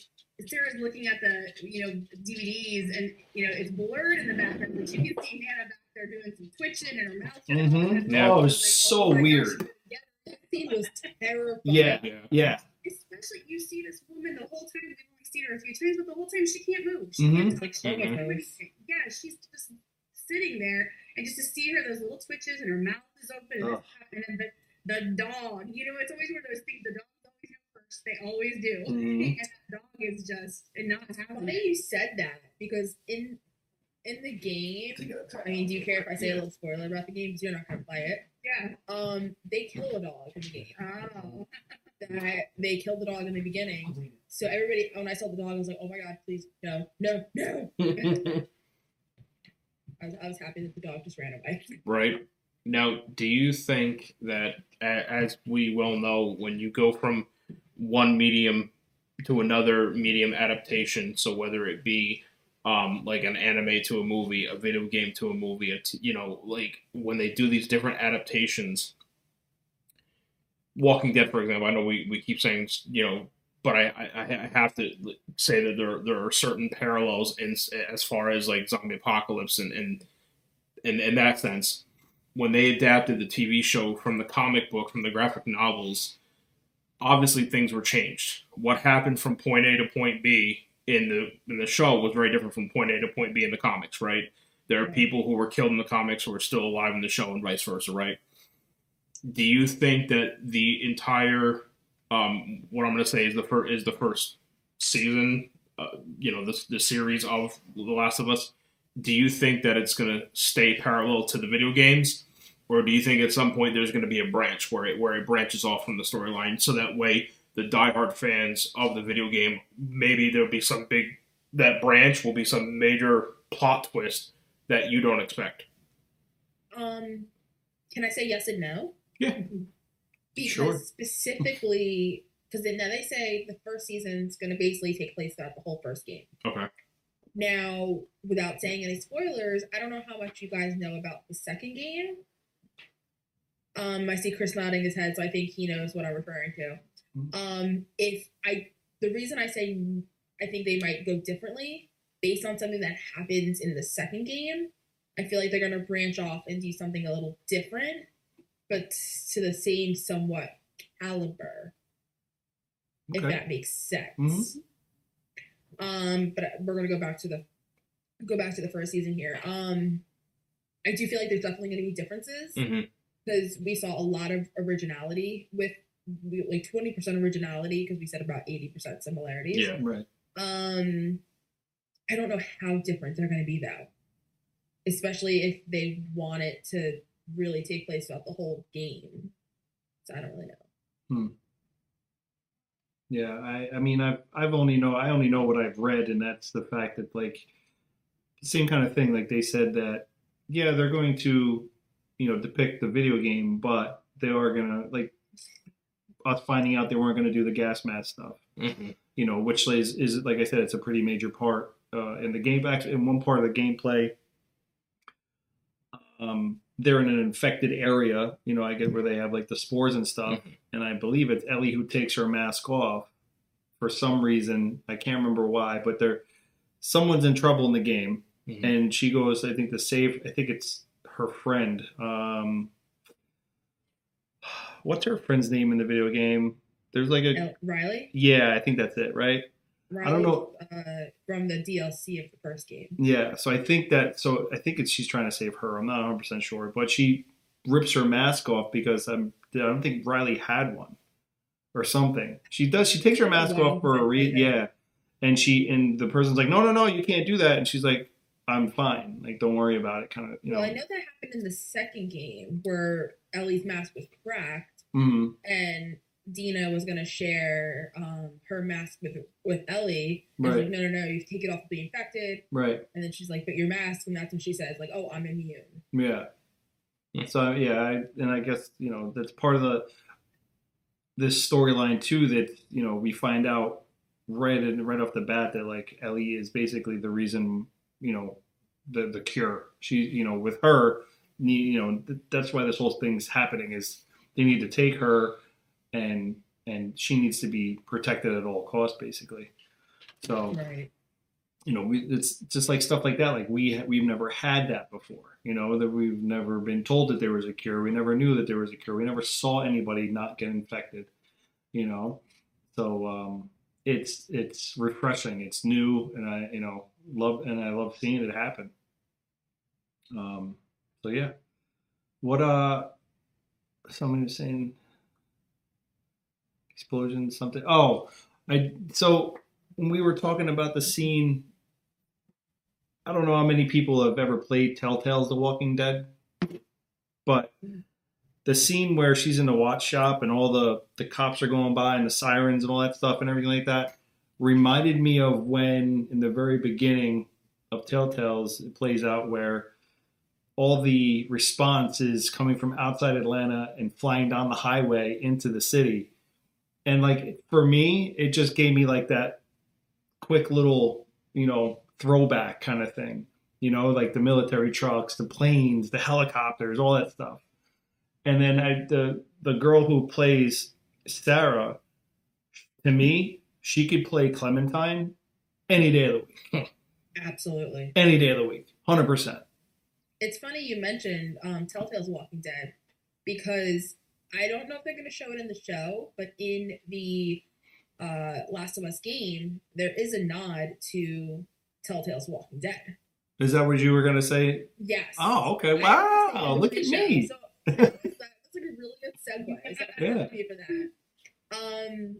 Sarah's looking at the you know DVDs and you know it's blurred in the background, but you can see Nana back there doing some twitching and her mouth. Mm-hmm. And Yeah. Oh, it was like, so my gosh, weird. yeah. That scene was terrifying. Yeah. Yeah. yeah, Especially you see this woman the whole time. Seen her a few times, but the whole time she can't move. She Mhm. can't touch Mhm. anything. Yeah, she's just sitting there, and just to see her, those little twitches, and her mouth is open, and, and then the, the dog. You know, it's always one of those things. The dogs always first. They always do. <laughs> Mhm. And that dog is just and not having Funny you said that because in in the game, I mean, do you care if I say a little spoiler about the game? Because you're not gonna play it. Yeah. Um, they kill a dog in the game. Oh. <laughs> That they killed the dog in the beginning. So everybody, when I saw the dog, I was like, "Oh my god, please no, no, no!" <laughs> I was, I was happy that the dog just ran away. <laughs> right now do you think that as we well know when you go from one medium to another medium adaptation so whether it be um, like an anime to a movie a video game to a movie a t- you know like when they do these different adaptations walking dead for example i know we, we keep saying you know but I, I, I have to say that there there are certain parallels in as far as like zombie apocalypse and and in, in that sense, when they adapted the TV show from the comic book, from the graphic novels, obviously things were changed. What happened from point A to point B in the in the show was very different from point A to point B in the comics, right? There are people who were killed in the comics who are still alive in the show, and vice versa, right? Do you think that the entire um, what I'm going to say is the first is the first season, uh, you know, the the series of The Last of Us? Do you think that it's going to stay parallel to the video games, or do you think at some point there's going to be a branch where it where it branches off from the storyline, so that way the diehard fans of the video game maybe there'll be some big that branch will be some major plot twist that you don't expect. Um, can I say yes and no? Yeah. Because Sure. specifically, because now they say the first season's going to basically take place throughout the whole first game. Okay. Now, without saying any spoilers, I don't know how much you guys know about the second game. Um, I see Chris nodding his head, so I think he knows what I'm referring to. Mhm. Um, if I, the reason I say I think they might go differently based on something that happens in the second game, I feel like they're going to branch off and do something a little different, but to the same somewhat caliber, if that makes sense. Mhm. Um, but we're gonna go back to the go back to the first season here. Um, I do feel like there's definitely gonna be differences Mm-hmm. because we saw a lot of originality with like 20% originality because we said about 80% similarities. Yeah. Right. Um, I don't know how different they're going to be though, especially if they want it to really take place throughout the whole game. So I don't really know. Hmm. Yeah, I, I mean, I've, I've only know, I only know what I've read, and that's the fact that like, same kind of thing. Like they said that, yeah, they're going to, you know, depict the video game, but they are gonna like us finding out they weren't gonna do the gas mask stuff. Mm-hmm. You know, which is is like I said, it's a pretty major part uh, in the game. Actually, in one part of the gameplay, um, they're in an infected area. You know, I get where they have like the spores and stuff Mhm. and I believe it's Ellie who takes her mask off for some reason. I can't remember why, but there someone's in trouble in the game, Mhm. and she goes, I think, to save. I think it's her friend. Um, what's her friend's name in the video game? There's like a El- Riley, yeah, I think that's it, right? Riley, don't know. uh, from the DLC of the first game. Yeah, so I think that so I think it's she's trying to save her. I'm not 100 percent sure, but she rips her mask off because I'm I don't think Riley had one or something. She does. She takes her mask Wow, off for a reason. Yeah, and she and the person's like, no, no, no, you can't do that. And she's like, I'm fine. Like, don't worry about it. Kind of, you know. Well, I know that happened in the second game where Ellie's mask was cracked Mhm, and Dina was gonna share um, her mask with with Ellie. And Right. Right. Like, no, no, no, you take it off to be infected. Right. And then she's like, but your mask, and that's when she says, like, oh, I'm immune. Yeah. Yeah. So yeah, I, and I guess you know that's part of the this storyline too. That you know we find out right and right off the bat that like Ellie is basically the reason you know the the cure. She you know with her you know that's why this whole thing's happening is they need to take her and and she needs to be protected at all costs basically. So Right. you know, we, it's just like stuff like that. Like we we've never had that before. You know, that we've never been told that there was a cure. We never knew that there was a cure. We never saw anybody not get infected. You know, so um, it's it's refreshing. It's new, and I you know love and I love seeing it happen. Um, so yeah, what uh, somebody was saying explosion something. Oh, I so when we were talking about the scene, I don't know how many people have ever played Telltale's The Walking Dead, but the scene where she's in the watch shop and all the the cops are going by and the sirens and all that stuff and everything like that reminded me of when in the very beginning of Telltale's it plays out where all the response is coming from outside Atlanta and flying down the highway into the city. And like for me, it just gave me like that quick little, you know, throwback kind of thing. You know, like the military trucks, the planes, the helicopters, all that stuff. And then I, the the girl who plays Sarah, to me, she could play Clementine any day of the week. <laughs> Absolutely. Any day of the week. Hundred percent. It's funny you mentioned um, Telltale's Walking Dead because I don't know if they're going to show it in the show, but in the uh Last of Us game, there is a nod to Telltale's Walking Dead. Is that what you were gonna say? Yes. Oh, okay. Wow, understand. look at show. me. So, that's, that's like a really good segue. So I'm Yeah. happy for that. Um,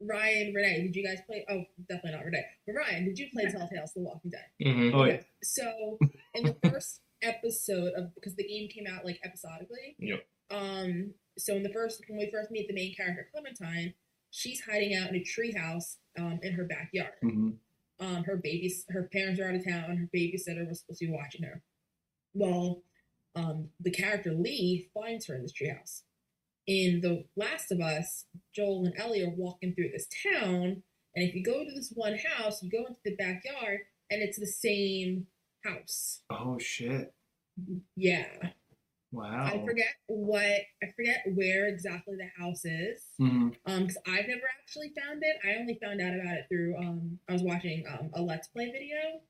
Ryan, Renee, did you guys play? Oh, definitely not Renee. But Ryan, did you play Telltale's The Walking Dead? Mhm. Oh yeah. So <laughs> in the first episode of because the game came out like episodically. Yep. Um. So in the first when we first meet the main character Clementine, she's hiding out in a treehouse um in her backyard. hmm Um. Her babies, her parents are out of town. Her babysitter was supposed to be watching her. Well, um, the character Lee finds her in this treehouse. In The Last of Us, Joel and Ellie are walking through this town, and if you go to this one house, you go into the backyard, and it's the same house. Oh shit! Yeah, Wow. I forget what I forget where exactly the house is. hmm Um, because I've never actually found it. I only found out about it through um I was watching um a Let's Play video.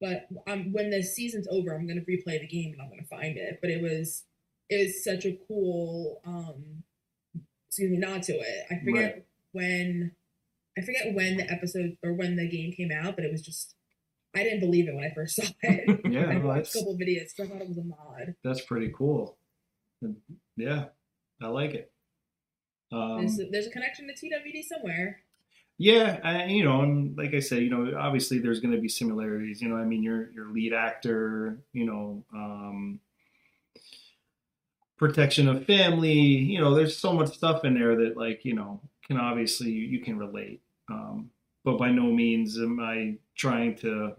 But um when the season's over, I'm gonna replay the game and I'm gonna find it. But it was it was such a cool um excuse me, nod to it. I forget Right. when I forget when the episode or when the game came out, but it was just I didn't believe it when I first saw it. <laughs> Yeah, I watched a couple videos, so I thought it was a mod. that's pretty cool. Yeah, I like it. Um, There's, there's a connection to TWD somewhere. Yeah, I, you know, and like I said, you know, obviously there's going to be similarities. You know, I mean, your your lead actor, you know, um, protection of family. You know, there's so much stuff in there that, like, you know, can obviously you, you can relate. Um, but by no means am I trying to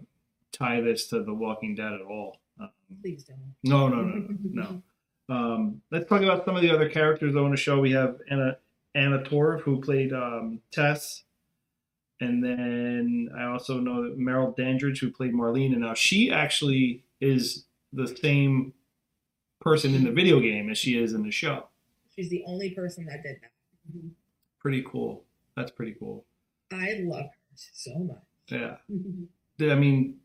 tie this to The Walking Dead at all. Um, Please don't. no, no, no, no, no. <laughs> Um, let's talk about some of the other characters on the show. We have Anna Anna Torv, who played um, Tess, and then I also know that Merle Dandridge, who played Marlene, and now she actually is the same person in the video game as she is in the show. She's the only person that did that. Pretty cool. That's pretty cool. I love her so much. Yeah. <laughs> I mean,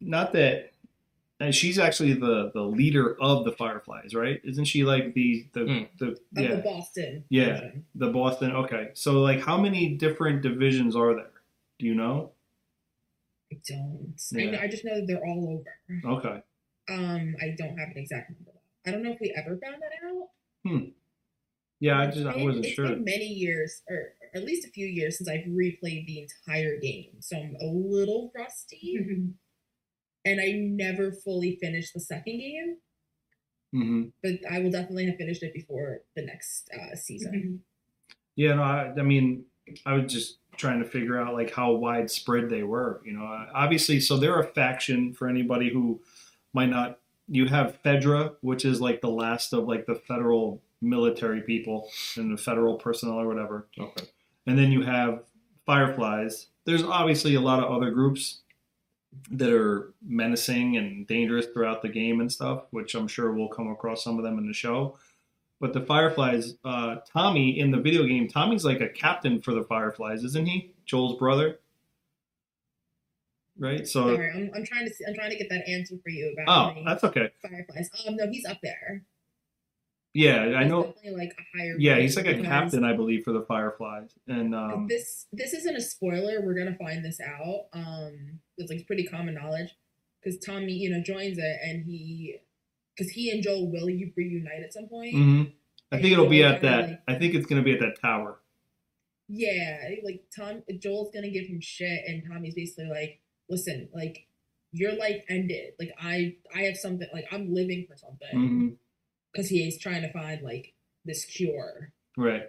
not that. And she's actually the the leader of the Fireflies, right? Isn't she like the the Hmm. the yeah the Boston. Yeah. version. the Boston? Okay, so like how many different divisions are there? Do you know? I don't. I, know, I just know that they're all over. Okay, Um, I don't have an exact number. I don't know if we ever found that out. Hmm. yeah, I just I wasn't it's sure. been many years, or at least a few years, since I've replayed the entire game, so I'm a little rusty. and I never fully finished the second game, hmm but I will definitely have finished it before the next uh, season. Yeah, no, I, I mean, I was just trying to figure out like how widespread they were. You know, obviously, so they're a faction for anybody who might not. You have Fedra, which is like the last of like the federal military people and the federal personnel or whatever, Okay. And then you have Fireflies. There's obviously a lot of other groups that are menacing and dangerous throughout the game and stuff, which I'm sure we'll come across some of them in the show. But the Fireflies, uh, Tommy in the video game, Tommy's like a captain for the Fireflies, isn't he? Joel's brother, right? So, I'm, I'm trying to see, I'm trying to get that answer for you about oh, that's okay. fireflies. Um, no, he's up there. Yeah, I know. Like a higher. Yeah, he's like a captain, I believe, for the Fireflies, and um, this this isn't a spoiler. We're gonna find this out. Um, it's like pretty common knowledge because Tommy, you know, joins it and he, because he and Joel will you reunite at some point. mhm. I think it'll be at that. like- I think it's gonna be at that tower. Yeah, like Tom, Joel's gonna give him shit, and Tommy's basically like, "Listen, like your life ended. Like I, I have something. Like I'm living for something." hmm Because he's trying to find like this cure. Right.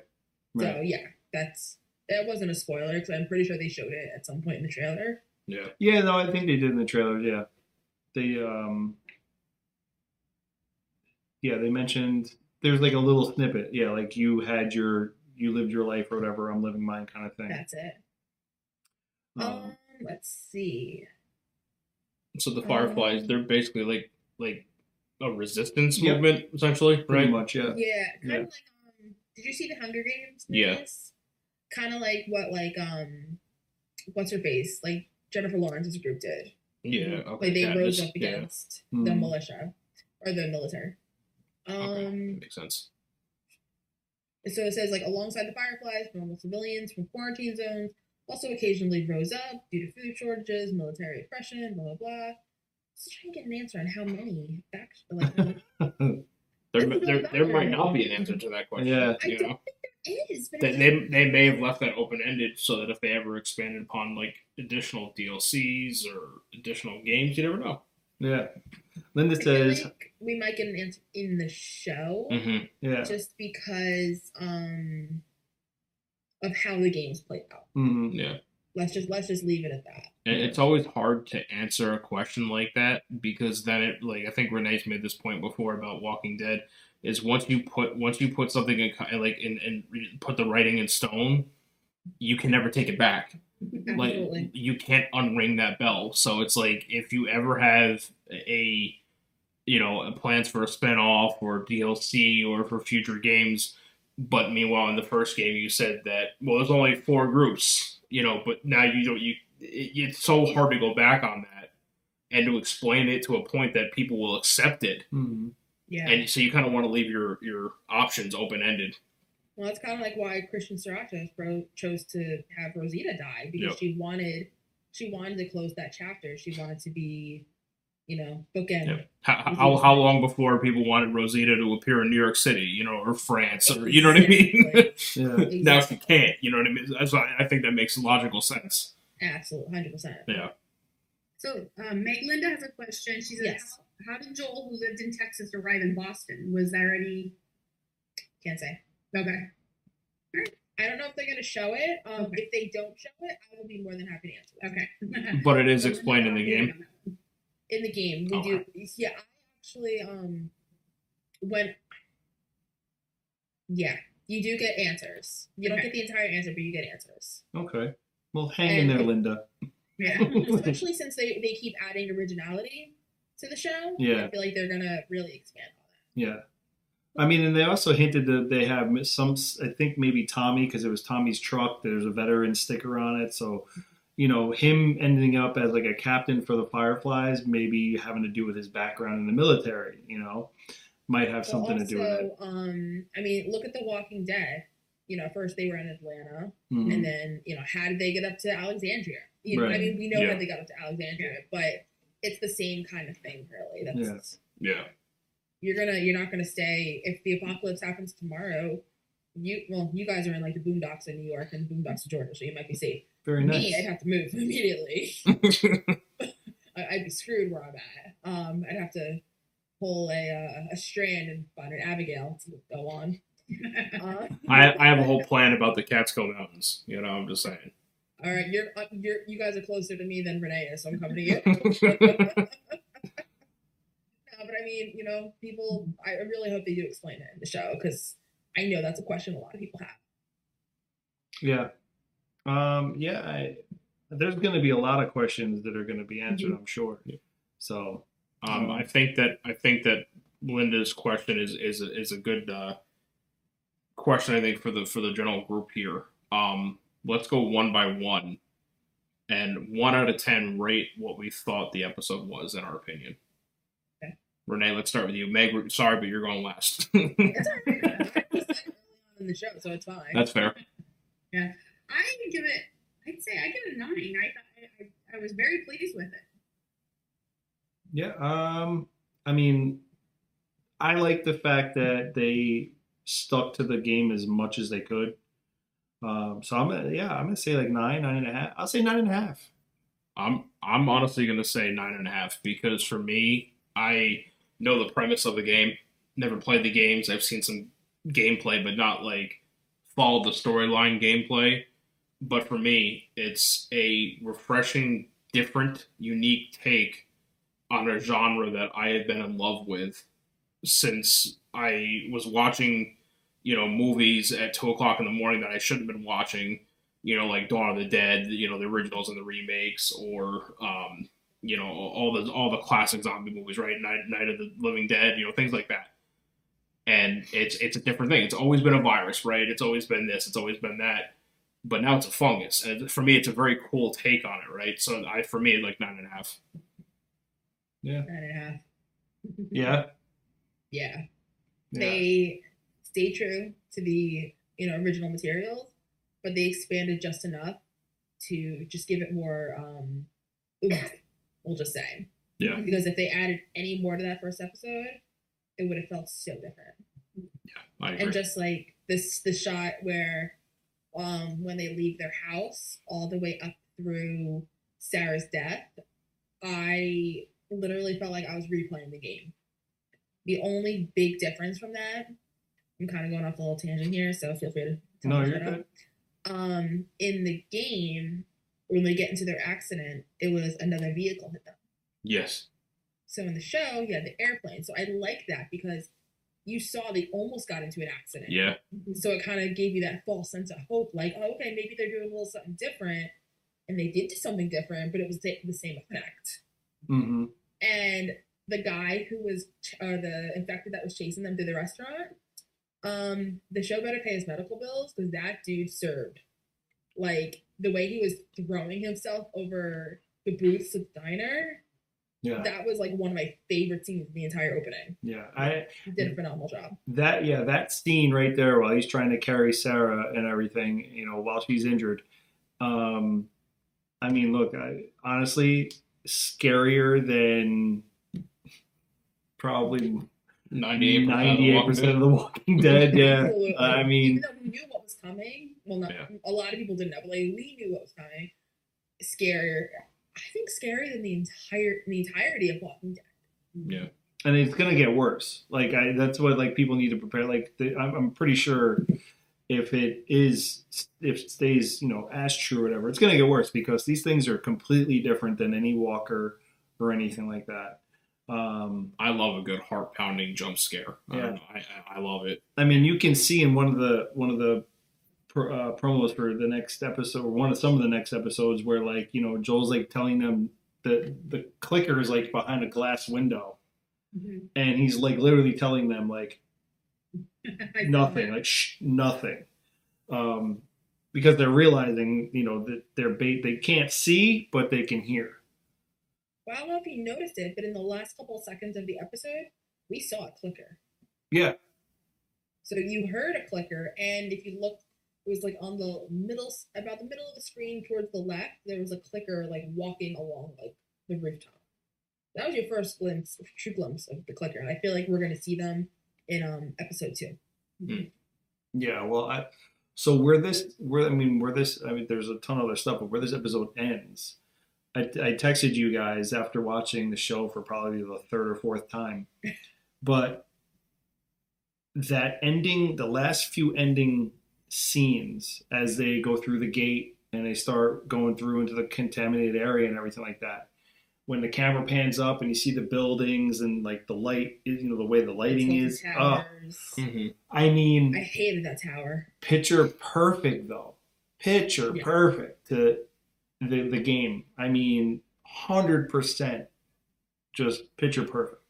Right. So yeah, that's that wasn't a spoiler because I'm pretty sure they showed it at some point in the trailer. Yeah. Yeah, no, I think they did in the trailer. Yeah, they um, yeah, they mentioned there's like a little snippet. Yeah, like you had your you lived your life or whatever. I'm living mine kind of thing. That's it. Um, Um, let's see. So the Fireflies, Um, they're basically like like a resistance Yep. movement, essentially, pretty right? much, yeah. Yeah, kind Yeah. of like um. Did you see the Hunger Games? Yeah. Kind of like what like um, what's her face like Jennifer Lawrence's group did. Yeah. Okay. like they rose Katniss, up yeah. against the Mhm. militia or the military. Um, Okay. That makes sense. So it says like alongside the fireflies, normal civilians from quarantine zones also occasionally rose up due to food shortages, military oppression, blah blah blah. Just try and get an answer on how many. Actually, like, <laughs> There, there, there might not be an answer to that question. Yeah. I You don't know, think there is. But they, they, they may have left that open ended so that if they ever expanded upon like additional DLCs or additional games, you never know. Yeah. Linda I says, like we might get an answer in the show. Mm-hmm. yeah. just because um of how the games played out. Mhm. Yeah. Let's just let's just leave it at that. And it's always hard to answer a question like that because then it like I think Renee's made this point before about Walking Dead is once you put once you put something in like in and put the writing in stone, you can never take it back. Like you can't unring that bell. So it's like if you ever have a you know plans for a spin-off or DLC or for future games, but meanwhile in the first game you said that well there's only four groups, you know, but now you don't you it, it's so hard to go back on that and to explain it to a point that people will accept it. Mhm. Yeah. And so you kind of want to leave your your options open ended. well, that's kind of like why Christian Serratos pro- chose to have Rosita die because Yep. she wanted she wanted to close that chapter. She wanted to be, you know, bookend. Yeah. How, how, how long before people wanted Rosita to appear in New York City, you know, or France, or you know what I mean? Exactly. Yeah. <laughs> now she can't, you know what I mean? That's why I think that makes logical sense. Absolutely, hundred percent. Yeah. So, um, Meg Linda has a question. She says, Yes. how, how did Joel, who lived in Texas, arrive in Boston? Was there any? Can't say. Okay. I don't know if they're gonna show it. Um, Okay. If they don't show it, I will be more than happy to answer. That. Okay. <laughs> But it is explained in the game. in the game we do yeah i actually um when yeah you do get answers you don't get the entire answer but you get answers Okay. Well, hang in there, Linda. <laughs> Yeah. <laughs> especially since they they keep adding originality to the show Yeah. i feel like they're gonna really expand on that. Yeah. I mean, and they also hinted that they have some, I think maybe Tommy, because it was Tommy's truck. There's a veteran sticker on it. So, you know, him ending up as like a captain for the Fireflies, maybe having to do with his background in the military, you know, might have something But to do with it. also, um i mean look at the walking dead you know first they were in atlanta Mhm. and then you know how did they get up to alexandria you know i mean we know Yeah. how they got up to alexandria but it's the same kind of thing really that's Yeah. Yeah. you're gonna you're not gonna stay if the apocalypse happens tomorrow you well you guys are in like the boondocks in new york and the boondocks of georgia so you might be safe Very nice. me i'd have to move immediately <laughs> I- i'd be screwed where i'm at um i'd have to pull a uh, a strand and find an abigail to go on I, I have a whole plan about the Catskill Mountains. You know, I'm just saying. all right you're, uh, you're you guys are closer to me than renee is so i'm coming to you <laughs> <laughs> No, but I mean, you know, people. I really hope they do explain it in the show because I know that's a question a lot of people have. Yeah. Um, yeah. I, there's going to be a lot of questions that are going to be answered, I'm sure. So, Um, I think that I think that Linda's question is is a, is a good uh, question. I think for the for the general group here. Um, let's go one by one, and one out of ten rate what we thought the episode was in our opinion. Okay. Renee, let's start with you. Meg, we're- sorry, but you're going last. <laughs> It's all right. I said it early on in the show, so it's fine. That's fair. Yeah, I give it. I'd say I give it a nine. I thought I, I was very pleased with it. Yeah, um, I mean, I like the fact that they stuck to the game as much as they could. Um, so I'm yeah, I'm gonna say like nine, nine and a half. I'll say nine and a half. I'm I'm honestly gonna say nine and a half because for me, I know the premise of the game. Never played the games. I've seen some gameplay, but not like followed the storyline gameplay. But for me, it's a refreshing, different, unique take on a genre that I have been in love with since I was watching, you know, movies at two o'clock in the morning that I shouldn't have been watching you know, like Dawn of the Dead, you know, the originals and the remakes, or um, you know, all the all the classic zombie movies, right? Night Night of the Living Dead, you know, things like that. And it's it's a different thing. It's always been a virus, right? It's always been this. It's always been that. But now it's a fungus, and for me, it's a very cool take on it, right? So I, for me, like nine and a half. Yeah, Nine and a half. <laughs> yeah, Yeah. yeah. They stay true to the you know original materials, but they expanded just enough to just give it more um oomph, we'll just say. Yeah. Because if they added any more to that first episode, it would have felt so different. Yeah, I agree. And just like this the shot where um when they leave their house all the way up through Sarah's death, I literally felt like I was replaying the game. The only big difference from that, I'm kind of going off a little tangent here, so feel free to tell No, me you're up. good. Um, in the game, when they get into their accident, it was another vehicle hit them. yes. So in the show, you had the airplane. So I like that because you saw they almost got into an accident. Yeah. So it kind of gave you that false sense of hope, like, oh, okay, maybe they're doing a little something different. And they did do something different, but it was the the same effect. Mm-hmm. And the guy who was, or the infected that was chasing them to the restaurant, um, the show better pay his medical bills because that dude served. Like the way he was throwing himself over the booths of the diner, Yeah. that was like one of my favorite scenes in the entire opening. Yeah. I He did a phenomenal job. that yeah that scene right there while he's trying to carry Sarah and everything, you know, while she's injured. Um, I mean, look, I honestly scarier than probably 98%. ninety-eight percent of the Walking <laughs> Dead. Yeah, <laughs> Absolutely. I even mean, though we knew what was coming, well, not Yeah. a lot of people didn't know, but like we knew what was coming. Scarier, I think, scarier than the entire the entirety of Walking Dead. Yeah. and it's gonna get worse. Like I, that's what like people need to prepare. Like the, I'm, I'm pretty sure if it is if it stays you know as true or whatever, it's gonna get worse because these things are completely different than any Walker or anything like that. Um, I love a good heart pounding jump scare. I Yeah. I, I, I love it. I mean, you can see in one of the one of the pro- uh, promos for the next episode, or one of some of the next episodes, where like you know Joel's like telling them that the clicker is like behind a glass window, and he's like literally telling them like <laughs> nothing, like shh, nothing, um, because they're realizing you know that they're bait they can't see but they can hear. Well, I don't know if you noticed it, but in the last couple of seconds of the episode, we saw a clicker. Yeah, So you heard a clicker, and if you looked, it was like on the middle, about the middle of the screen towards the left. There was a clicker like walking along like the rooftop. That was your first glimpse, true glimpse of the clicker, and I feel like we're gonna see them in um episode two. yeah. Well, I so where this where I mean where this I mean there's a ton of other stuff, but where this episode ends. I, I texted you guys after watching the show for probably the third or fourth time, but that ending, the last few ending scenes as they go through the gate and they start going through into the contaminated area and everything like that. When the camera pans up and you see the buildings and like the light, you know, the way the lighting is. Oh. Mm-hmm. I mean, I hated that tower. picture perfect though picture Yeah. perfect to the the game. I mean 100% just picture perfect.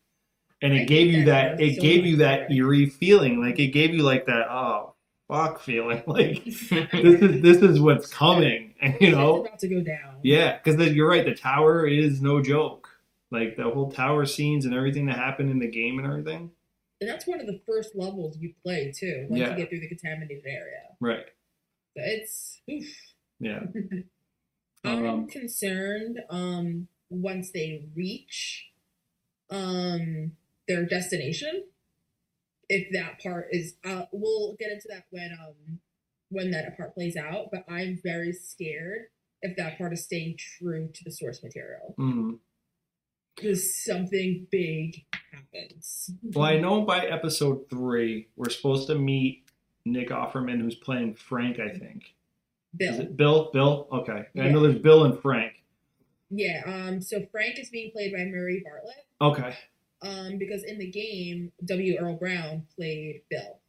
And I it gave you that that it so gave you that eerie feeling. Like it gave you like that oh fuck feeling. <laughs> Like <laughs> this is this is what's coming and <laughs> you know? it's about to go down. yeah because you're right the tower is no joke. Like the whole tower scenes and everything that happened in the game and everything. And that's one of the first levels you play too. Once Yeah. you get through the contaminated area, right. So it's oof. yeah I'm Um, concerned um once they reach um their destination if that part is uh we'll get into that when um when that part plays out but I'm very scared if that part is staying true to the source material mhm. because something big happens Well, I know by episode three, we're supposed to meet Nick Offerman, who's playing Frank, I think. Bill Is it Bill? Bill? Okay. I know there's Bill and Frank. yeah um so Frank is being played by Murray Bartlett Okay. um because in the game W Earl Brown played Bill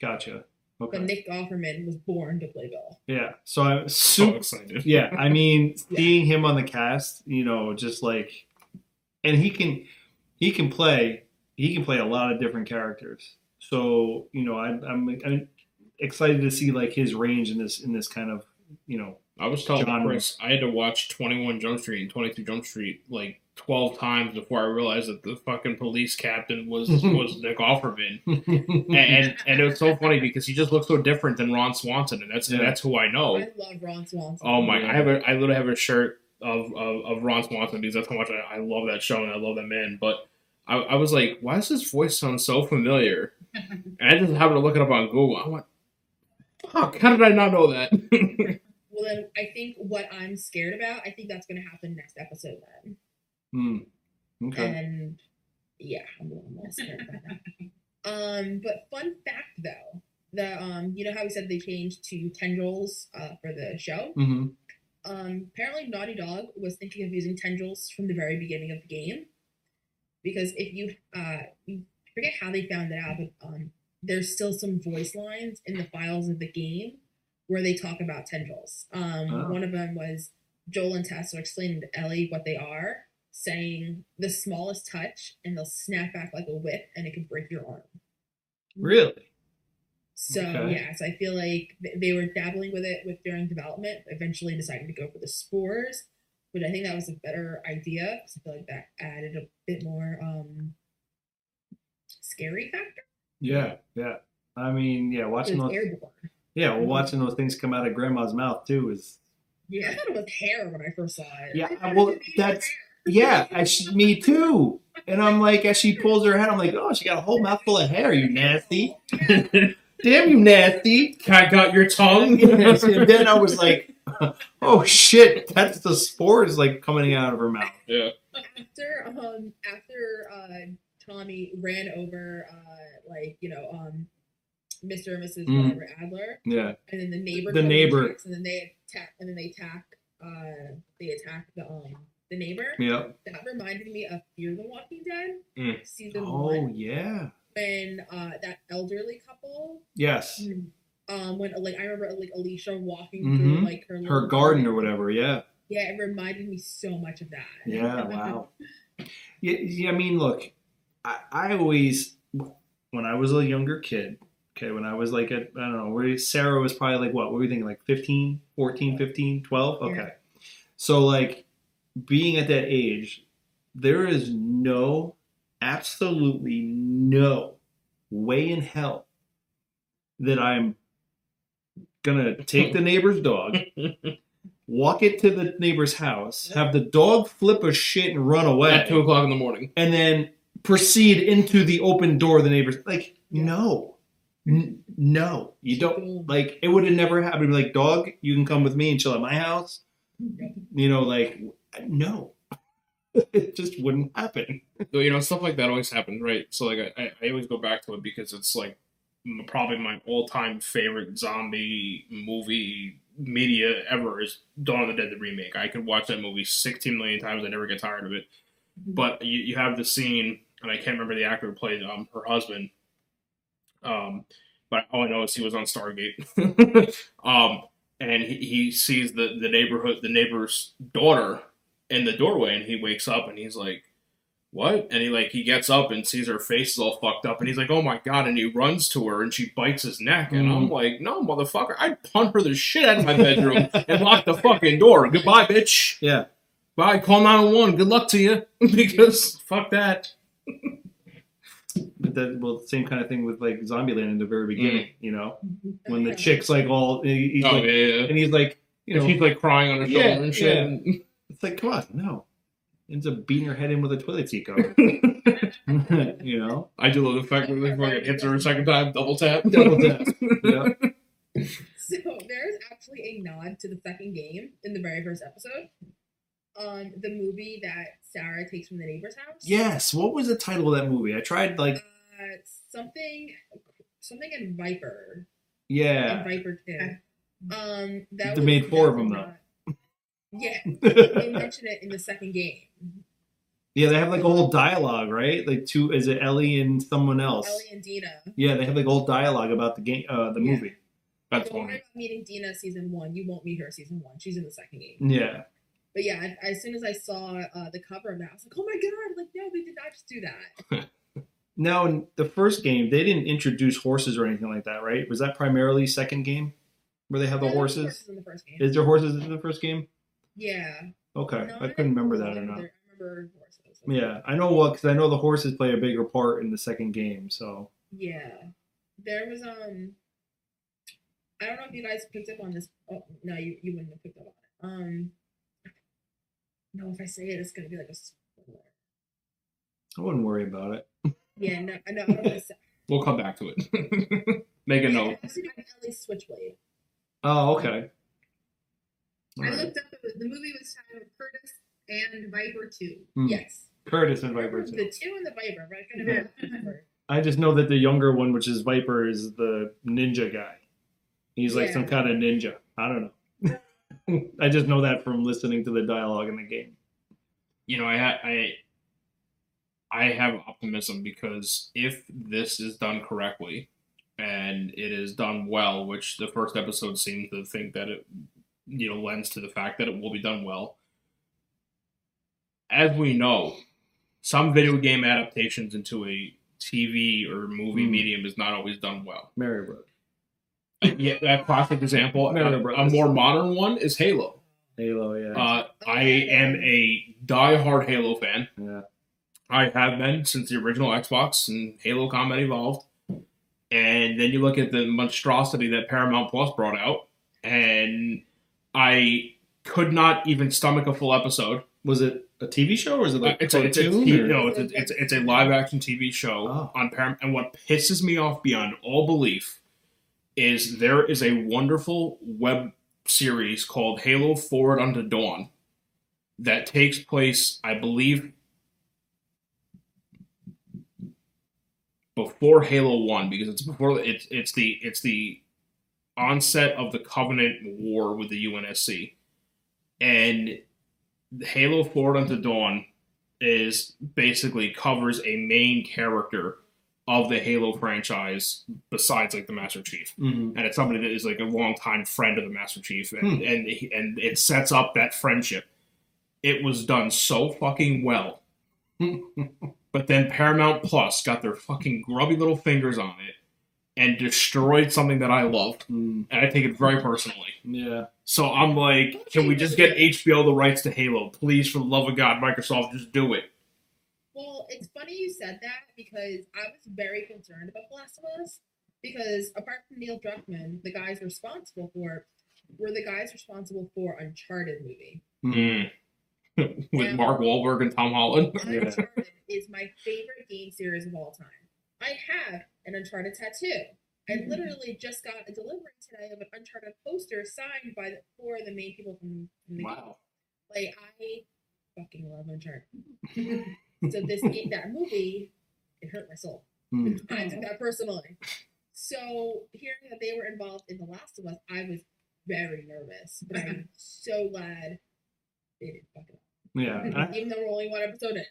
Gotcha. but Okay. Nick Offerman was born to play Bill Yeah. So I'm So super. excited. yeah. I mean, <laughs> Yeah. seeing him on the cast, you know, just like, and he can, he can play, he can play a lot of different characters. So you know, I, I'm, I'm excited to see like his range in this in this kind of you know I was telling genre. Chris I had to watch Twenty One Jump Street and Twenty Two Jump Street like twelve times before I realized that the fucking police captain was <laughs> was Nick Offerman. And, and and it was so funny because he just looks so different than Ron Swanson, and that's Yeah. that's who I know. I love Ron Swanson. Oh my! Yeah. I have a I literally have a shirt of of, of Ron Swanson because that's how much I, I love that show and I love that man. But I, I was like, why does his voice sound so familiar? <laughs> And I just happened to look it up on Google. I went, fuck! How did I not know that? <laughs> Well, then I think what I'm scared about, I think that's going to happen next episode then. Hmm. Okay. And yeah, I'm a little more scared about that. <laughs> Um, but fun fact though, the um, you know how we said they changed to tendrils uh, for the show. hmm Um, apparently Naughty Dog was thinking of using tendrils from the very beginning of the game, because if you uh, you forget how they found it out, but um, there's still some voice lines in the files of the game where they talk about tendrils. Um, Oh. one of them was Joel and Tess are explaining to Ellie what they are, saying the smallest touch and they'll snap back like a whip and it can break your arm. Really? So Okay. yeah, so I feel like they were dabbling with it with during development, eventually deciding to go for the spores, but I think that was a better idea because I feel like that added a bit more um scary factor. Yeah. Yeah. I mean, yeah, watching those. airborne. Yeah, well, watching those things come out of Grandma's mouth too is. Yeah, I thought it was hair when I first saw it. Yeah. Well, that's yeah. I, she, me too. And I'm like, as she pulls her head, I'm like, oh, she got a whole mouthful of hair. You nasty. <laughs> Damn you, nasty. Cat got your tongue. <laughs> Yes, and then I was like, <laughs> oh shit, that's the spores like coming out of her mouth. yeah. after um after uh Tommy ran over uh like you know um Mr. and Mrs. Mm. whatever Adler Yeah. and then the neighbor The and neighbor. attacks, and then they attack and then they attack uh they attack the um the neighbor Yep. that reminded me of Fear the Walking Dead Mm. season Oh one yeah. when uh that elderly couple Yes. um when like I remember like Alicia walking Mhm. through like her Her garden or whatever. Yeah. yeah it reminded me so much of that Yeah. <laughs> Wow. Yeah. yeah I mean, look, I, I always when I was a younger kid. Okay, when I was like at, I don't know, where Sarah was probably like, what, what were we thinking, like 15, 14, 15, 12? Okay. Yeah. So, like, being at that age, there is no, absolutely no way in hell that I'm gonna take the neighbor's dog, <laughs> walk it to the neighbor's house, have the dog flip a shit and run away At two o'clock in the morning. and then proceed into the open door of the neighbors. Like, Yeah. no, N- no, you don't. Like, it would have never happened. Like, dog, you can come with me and chill at my house. You know, like, no, it just wouldn't happen. Though, you know, stuff like that always happens, right? So, like, I- I, I always go back to it because it's like probably my all-time favorite zombie movie media ever is Dawn of the Dead the remake. I could watch that movie 16 million times. I never get tired of it. Mm-hmm. But you, you have the scene, and I can't remember the actor who played um, her husband. Um, but all I know is he was on Stargate. <laughs> um, and he, he sees the, the neighborhood, the neighbor's daughter in the doorway, and he wakes up and he's like, "What?" And he like he gets up and sees her face is all fucked up, and he's like, "Oh my god!" And he runs to her, and she bites his neck, and I'm like, "No, motherfucker! I'd punt her the shit out of my bedroom and lock the fucking door. Goodbye, bitch." Yeah. Bye. Call 911. Good luck to you. <laughs> because fuck that. But that, well, same kind of thing with like Zombieland in the very beginning, mm. you know, mm-hmm. when the chick's like all, he- he's oh like, yeah, yeah. and he's like, you know, If know, he's like crying on her shoulder Yeah, and shit. yeah. it's like, come on, no. Ends up beating her head in with a toilet seat cover. <laughs> <laughs> you know? I do love the fact that they fucking hits her a second time, double tap. Double tap. Yeah. <laughs> So there's actually a nod to the second game in the very first episode. Um, the movie that Sarah takes from the neighbor's house. Yes. What was the title of that movie? I tried like, Uh, something, something in Viper. yeah. In Viper Two. Um, that They was- made four that of them, was though. Yeah, they <laughs> mention it in the second game. yeah, they have like a whole dialogue, right? Like two is it Ellie and someone else? Ellie and Dina. Yeah, they have like a whole dialogue about the game uh the Yeah. movie. That's Don't worry about meeting Dina season one. You won't meet her season one. She's in the second game. Yeah. But yeah, as- as soon as I saw uh, the cover of that, I was like, oh my god! Like, no, they did not just do that. <laughs> Now in the first game, they didn't introduce horses or anything like that, right? Was that primarily second game? where they have the There was horses? in the first game. Is there horses in the first game? yeah. Okay, No, I couldn't remember that or not. I remember horses. Yeah, I know what because I know the horses play a bigger part in the second game. So Yeah. There was um I don't know if you guys picked up on this. Oh no, you, you wouldn't have picked up on it. Um no, if I say it, it's gonna be like a spoiler. I wouldn't worry about it. <laughs> Yeah, no, I know. I don't want to say. <laughs> We'll come back to it. <laughs> Make a note. It has to do Ellie Switchblade. Oh, okay. All I right. looked up the, the movie was titled Curtis and Viper Two. Hmm. Yes. Curtis and Viper. Two. The two and the Viper, but I couldn't remember. I just know that the younger one, which is Viper, is the ninja guy. He's like Yeah. some kind of ninja. I don't know. <laughs> I just know that from listening to the dialogue in the game. you know, I ha- I I have optimism because if this is done correctly and it is done well, which the first episode seemed to think that it you know lends to the fact that it will be done well. As we know, some video game adaptations into a TV or movie Hmm. medium is not always done well. Mario Bros. Yeah, that classic example. A, a more modern one is Halo. Halo, yeah. Uh, I am a die-hard Halo fan. yeah. I have been since the original Xbox and Halo Combat Evolved. And then you look at the monstrosity that Paramount Plus brought out, and I could not even stomach a full episode. Was it a TV show or is it like it's, a, it's, a, cartoon? T- or- no, it's, a, it's, it's a live action TV show Oh. on Paramount. And what pisses me off beyond all belief is there is a wonderful web series called Halo Forward Unto Dawn that takes place, I believe, before Halo One because it's before it's it's the it's the onset of the Covenant War with the UNSC, and Halo Forward Unto Dawn is basically covers a main character of the Halo franchise besides like the Master Chief Mhm. and it's somebody that is like a longtime friend of the Master Chief, and and and it sets up that friendship. It was done so fucking well, <laughs> but then Paramount Plus got their fucking grubby little fingers on it and destroyed something that I loved, Mm, and I take it very personally. yeah. So I'm like, can we just get HBO the rights to Halo, please? For the love of God, Microsoft, just do it. Well, it's funny you said that because I was very concerned about The Last of Us because apart from Neil Druckmann, the guys responsible for it were the guys responsible for Uncharted movie. Mm. <laughs> With Yeah. Mark Wahlberg and Tom Holland. <laughs> Yeah. Uncharted is my favorite game series of all time. I have an Uncharted tattoo. I literally just got a delivery today of an Uncharted poster signed by the, four of the main people from, from the game. Wow. Like I fucking love Uncharted. <laughs> so this game, that movie, it hurt my soul. Hmm. <laughs> I took that personally. So hearing that they were involved in The Last of Us, I was very nervous, but I'm <laughs> so glad they didn't fuck it Yeah. up. I, Even though we're only one episode in.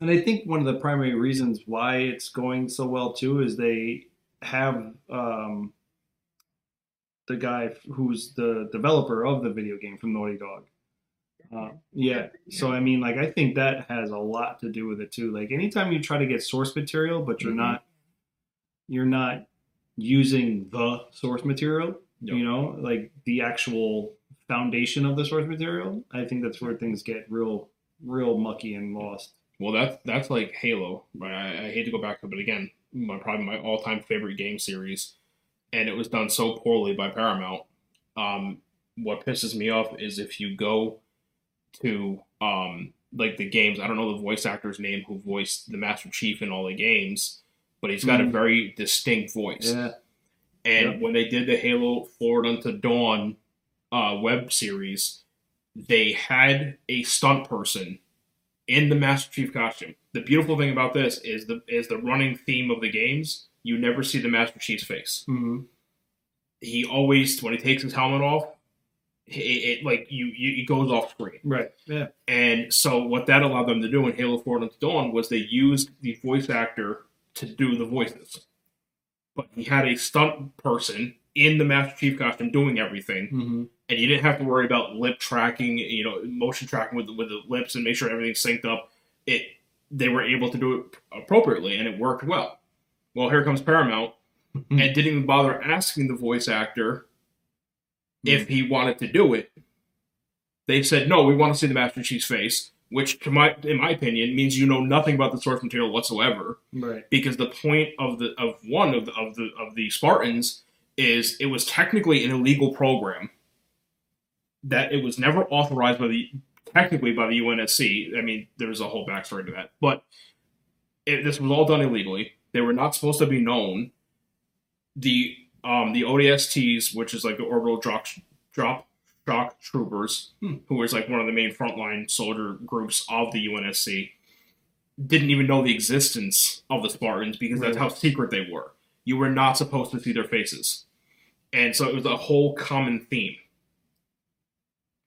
and I think one of the primary reasons why it's going so well too is they have um, the guy who's the developer of the video game from Naughty Dog. Uh, yeah. So I mean, like, I think that has a lot to do with it too. Like, anytime you try to get source material, but you're Mhm. not, you're not using the source material. Yep. You know, like the actual foundation of the source material. I think that's where things get real, real mucky and lost. Well, that's that's like Halo. Right? I, I hate to go back to it, but again, my probably my all time favorite game series, and it was done so poorly by Paramount. Um, what pisses me off is if you go to um like the games. I don't know the voice actor's name who voiced the Master Chief in all the games, but he's got a Mhm. very distinct voice. Yeah. And Yep. when they did the Halo Forward Unto Dawn uh, web series, they had a stunt person in the Master Chief costume. The beautiful thing about this is the is the running theme of the games. You never see the Master Chief's face. hmm He always, when he takes his helmet off, it, it like you, you, it goes off screen. Right. Yeah. And so what that allowed them to do in Halo Forward Unto Dawn was they used the voice actor to do the voices. But he had a stunt person in the Master Chief costume doing everything, hmm and you didn't have to worry about lip tracking, you know, motion tracking with the, with the lips and make sure everything's synced up. It they were able to do it appropriately, and it worked well. Well, here comes Paramount, <laughs> and didn't even bother asking the voice actor if mm. he wanted to do it. They said no, we want to see the Master Chief's face, which, to my in my opinion, means you know nothing about the source material whatsoever. Right. Because the point of the of one of the of the of the Spartans is it was technically an illegal program that it was never authorized by the technically by the UNSC. I mean, there's a whole backstory to that, but it, this was all done illegally. They were not supposed to be known. The um the ODSTs, which is like the orbital drop drop shock troopers, Hmm. who is like one of the main frontline soldier groups of the UNSC, didn't even know the existence of the Spartans because that's how secret they were. You were not supposed to see their faces. And so it was a whole common theme.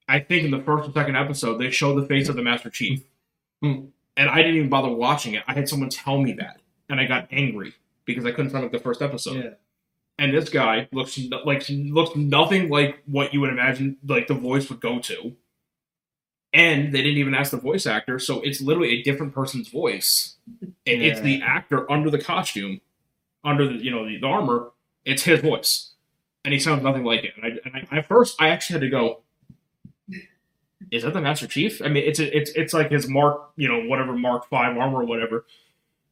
I think in the first or second episode, they show the face of the Master Chief. Hmm. And I didn't even bother watching it. I had someone tell me that. And I got angry because I couldn't find like the first episode. Yeah. And this guy looks like looks nothing like what you would imagine like the voice would go to. And they didn't even ask the voice actor, so it's literally a different person's voice. And it's the actor under the costume, under the you know the, the armor. It's his voice, and he sounds nothing like it. And, I, and I, at first, I actually had to go. Is that the Master Chief? I mean, it's a, it's it's like his Mark, you know, whatever Mark Five armor or whatever,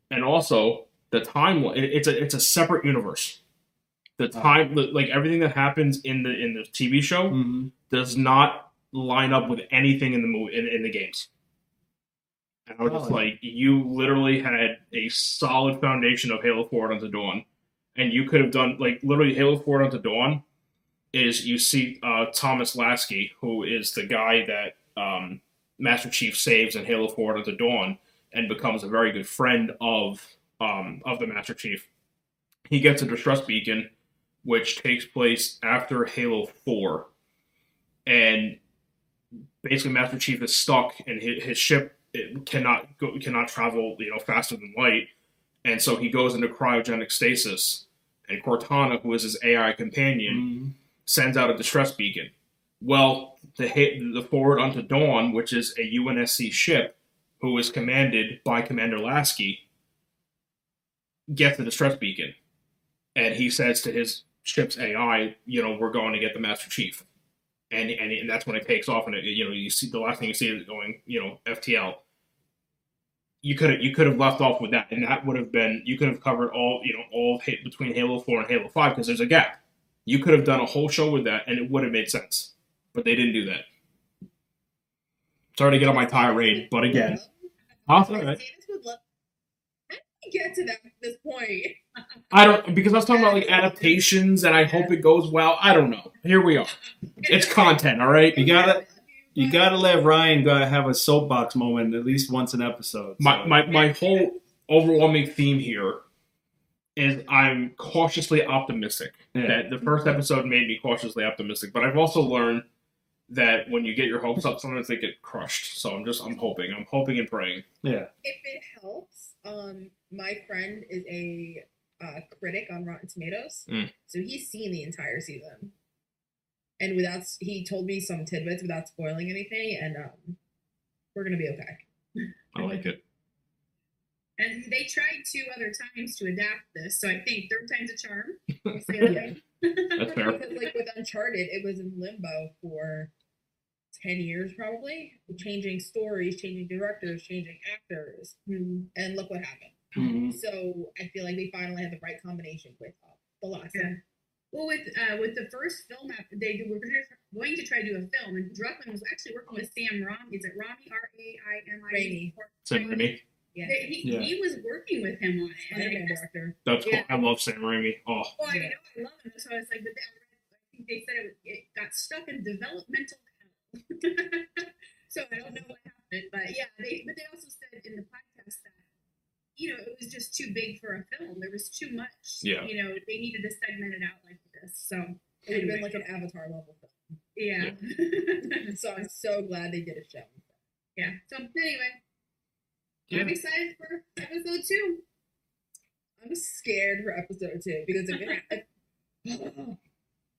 and also the time. it- It's a it's a separate universe. The time, like everything that happens in the in the TV show, hmm does not line up with anything in the movie in, in the games. And I was just Oh. like, you literally had a solid foundation of Halo Forward unto Dawn, and you could have done like literally Halo Forward unto Dawn is you see uh, Thomas Lasky, who is the guy that um, Master Chief saves in Halo Forward unto Dawn, and becomes a very good friend of um, of the Master Chief. He gets a distress beacon, which takes place after Halo Four, and basically Master Chief is stuck, and his, his ship it cannot go, cannot travel, you know, faster than light, and so he goes into cryogenic stasis. And Cortana, who is his AI companion, hmm sends out a distress beacon. Well, the hit the forward unto Dawn, which is a UNSC ship, who is commanded by Commander Lasky, gets the distress beacon, and he says to his ship's AI, "You know, we're going to get the Master Chief," and and, and that's when it takes off, and it, you know, you see the last thing you see is going, you know, FTL. You could have you could have left off with that, and that would have been you could have covered all you know all between Halo Four and Halo Five because there's a gap. You could have done a whole show with that, and it would have made sense, but they didn't do that. Sorry to get on my tirade, but again, Huh? All right. Stannis would love- How did we get to that this point? <laughs> I don't because I was talking about like adaptations, and I hope it goes well. I don't know. Here we are. It's content, all right. You gotta you gotta let Ryan go have a soapbox moment at least once an episode. My my my whole overwhelming theme here is I'm cautiously optimistic. Yeah. That the first episode made me cautiously optimistic, but I've also learned that when you get your hopes up, sometimes they get crushed. So I'm just I'm hoping, I'm hoping and praying. yeah. If it helps, um, my friend is a uh, critic on Rotten Tomatoes, Mm. so he's seen the entire season, and without he told me some tidbits without spoiling anything, and um, we're gonna be okay. I like it. And they tried two other times to adapt this, so I think third time's a charm. <laughs> Say that Yeah. That's fair. <laughs> Because like with Uncharted, it was in limbo for ten years probably, changing stories, changing directors, changing actors, Hmm. and look what happened. Mhm. So I feel like they finally had the right combination with uh, the last Yeah. one. Well, with uh, with the first film, app, they were gonna- try to do a film, and Druckmann was actually working with Sam Ram. Is it Rami? R A I M I. Raimi. Sam Raimi. Yeah, He, Yeah. he was working with him on it. and Spider-Man director. That's cool. Yeah. I love Sam Raimi. Oh, Oh, I know, I love him. So I was like, but they, I think they said it, it got stuck in developmental hell. <laughs> so I don't know what happened, but yeah, they but they also said in the podcast that you know it was just too big for a film. There was too much. Yeah. You know, they needed to segment it out like this. So It would have been like an Avatar level film. yeah. <laughs> So I'm so glad they did a show. yeah. So anyway, Yeah. I'm excited for episode two. I'm scared for episode two because if it if, <laughs>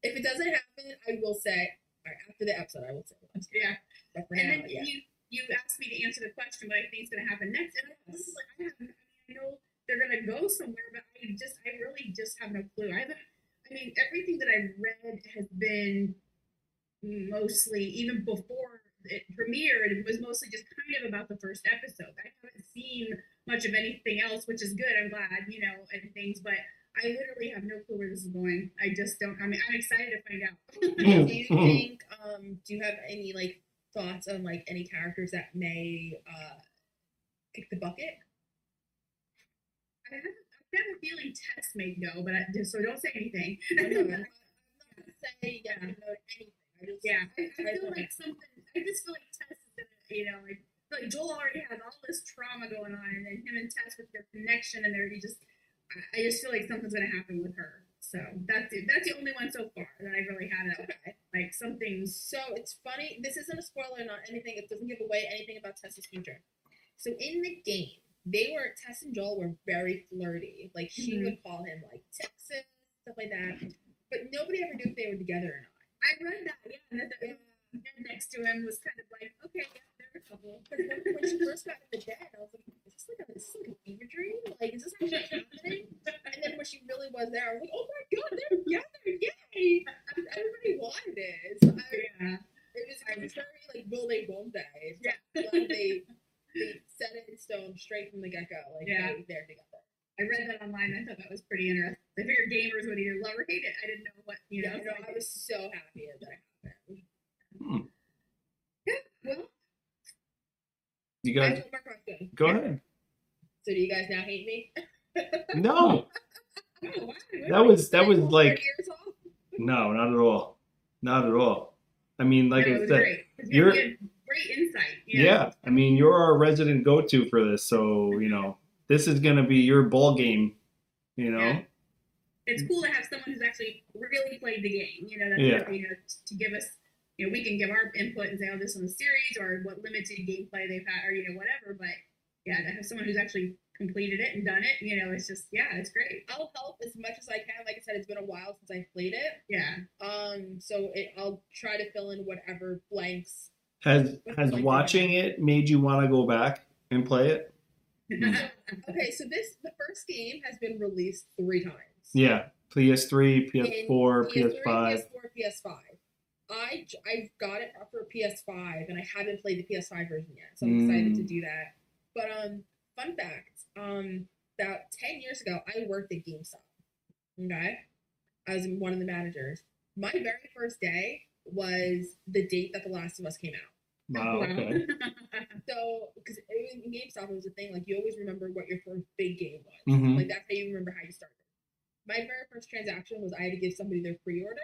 if it doesn't happen, I will say all right, after the episode I will say it. Yeah. But for And now, then yeah. you you asked me to answer the question, what I think is going to happen next, and I was like, I have, I mean, I know they're going to go somewhere, but I just, I really just have no clue. I haven't. I mean, everything that I've read has been mostly even before it premiered, it was mostly just kind of about the first episode. I haven't seen much of anything else, which is good. I'm glad, you know, and things, but I literally have no clue where this is going. I just don't. I mean, I'm excited to find out. <laughs> <laughs> do you think? Um, do you have any like thoughts on like any characters that may uh kick the bucket? I have, I have a feeling Tess may go, but I, just, so don't say anything. <laughs> I'm not, I'm not say yeah, anything. I just Yeah, I, I feel like something. I just feel like Tess is gonna, you know, like like Joel already has all this trauma going on, and then him and Tess with their connection, and they're he just. I, just feel like something's gonna happen with her. So that's it. That's the only one so far that I've really had. A, okay. like something. So it's funny. This isn't a spoiler, not anything. It doesn't give away anything about Tessa's future. So in the game, they were Tess and Joel were very flirty. Like she Mhm. would call him like Texas stuff like that. But nobody ever knew if they were together or not. I read that. Yeah, and that, that man next to him was kind of like, okay, yeah, they're a couple. But when, when she first got in the den, I was like, is this like a, is this like a fever dream? Like, is this actually happening? And then when she really was there, I was like, oh my god, they're together! Yay! Everybody wanted it. So I, yeah. it was it was very like will they won't they? So Yeah. I'm they they set it in stone straight from the get go. Like Yeah. they, they're together. I read that online. I thought that was pretty interesting. I figured gamers would either love or hate it. I didn't know what you know. Yeah, no, I was so happy that that happened. Hmm. well, You guys, have one more question. go ahead. So do you guys now hate me? No, <laughs> oh, that was that was like no, not at all, not at all. I mean, like no, I said, great. you're- great insight. you know? yeah. I mean, you're our resident go-to for this, so you know this is gonna be your ball game. You know, Yeah. it's cool to have someone who's actually really played the game. You know, that's Yeah. you know to give us. You know, we can give our input and say, "Oh, this on the series," or what limited gameplay they've had, or you know, whatever. But yeah, to have someone who's actually completed it and done it, you know, it's just yeah, it's great. I'll help as much as I can. Like I said, it's been a while since I played it. Yeah, Um, so it, I'll try to fill in whatever blanks. has has watching it made you want to go back and play it? <laughs> Okay, so this the first game has been released three times. Yeah, PS3, In PS4, PS5. PS4, PS5. I I got it for PS5, and I haven't played the PS5 version yet, so I'm excited Mm. to do that. But um, fun fact: um, about ten years ago, I worked at GameStop. Okay, I was one of the managers. My very first day was the date that The Last of Us came out. Wow. <laughs> Okay. So, because in GameStop, it was a thing like you always remember what your first big game was. Mhm. Like that's how you remember how you started. My very first transaction was I had to give somebody their pre-order.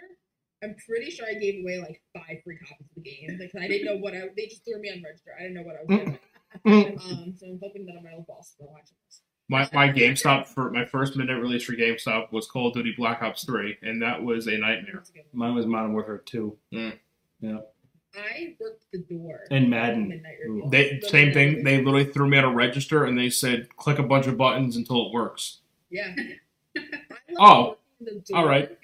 I'm pretty sure I gave away like five free copies of the game because I didn't know what I. They just threw me on register. I didn't know what I was doing. um, so I'm hoping that my old boss is watching this. My my GameStop for my first minute release for GameStop was Call of Duty Black Ops Three, and that was a nightmare. A. Mine was Modern Warfare 2. Mm. Yeah. I worked the door. And Madden. Midnight Ooh. release. They The same thing. They literally threw me at a register and they said, "Click a bunch of buttons until it works." Yeah. <laughs> I Oh, working the all door right.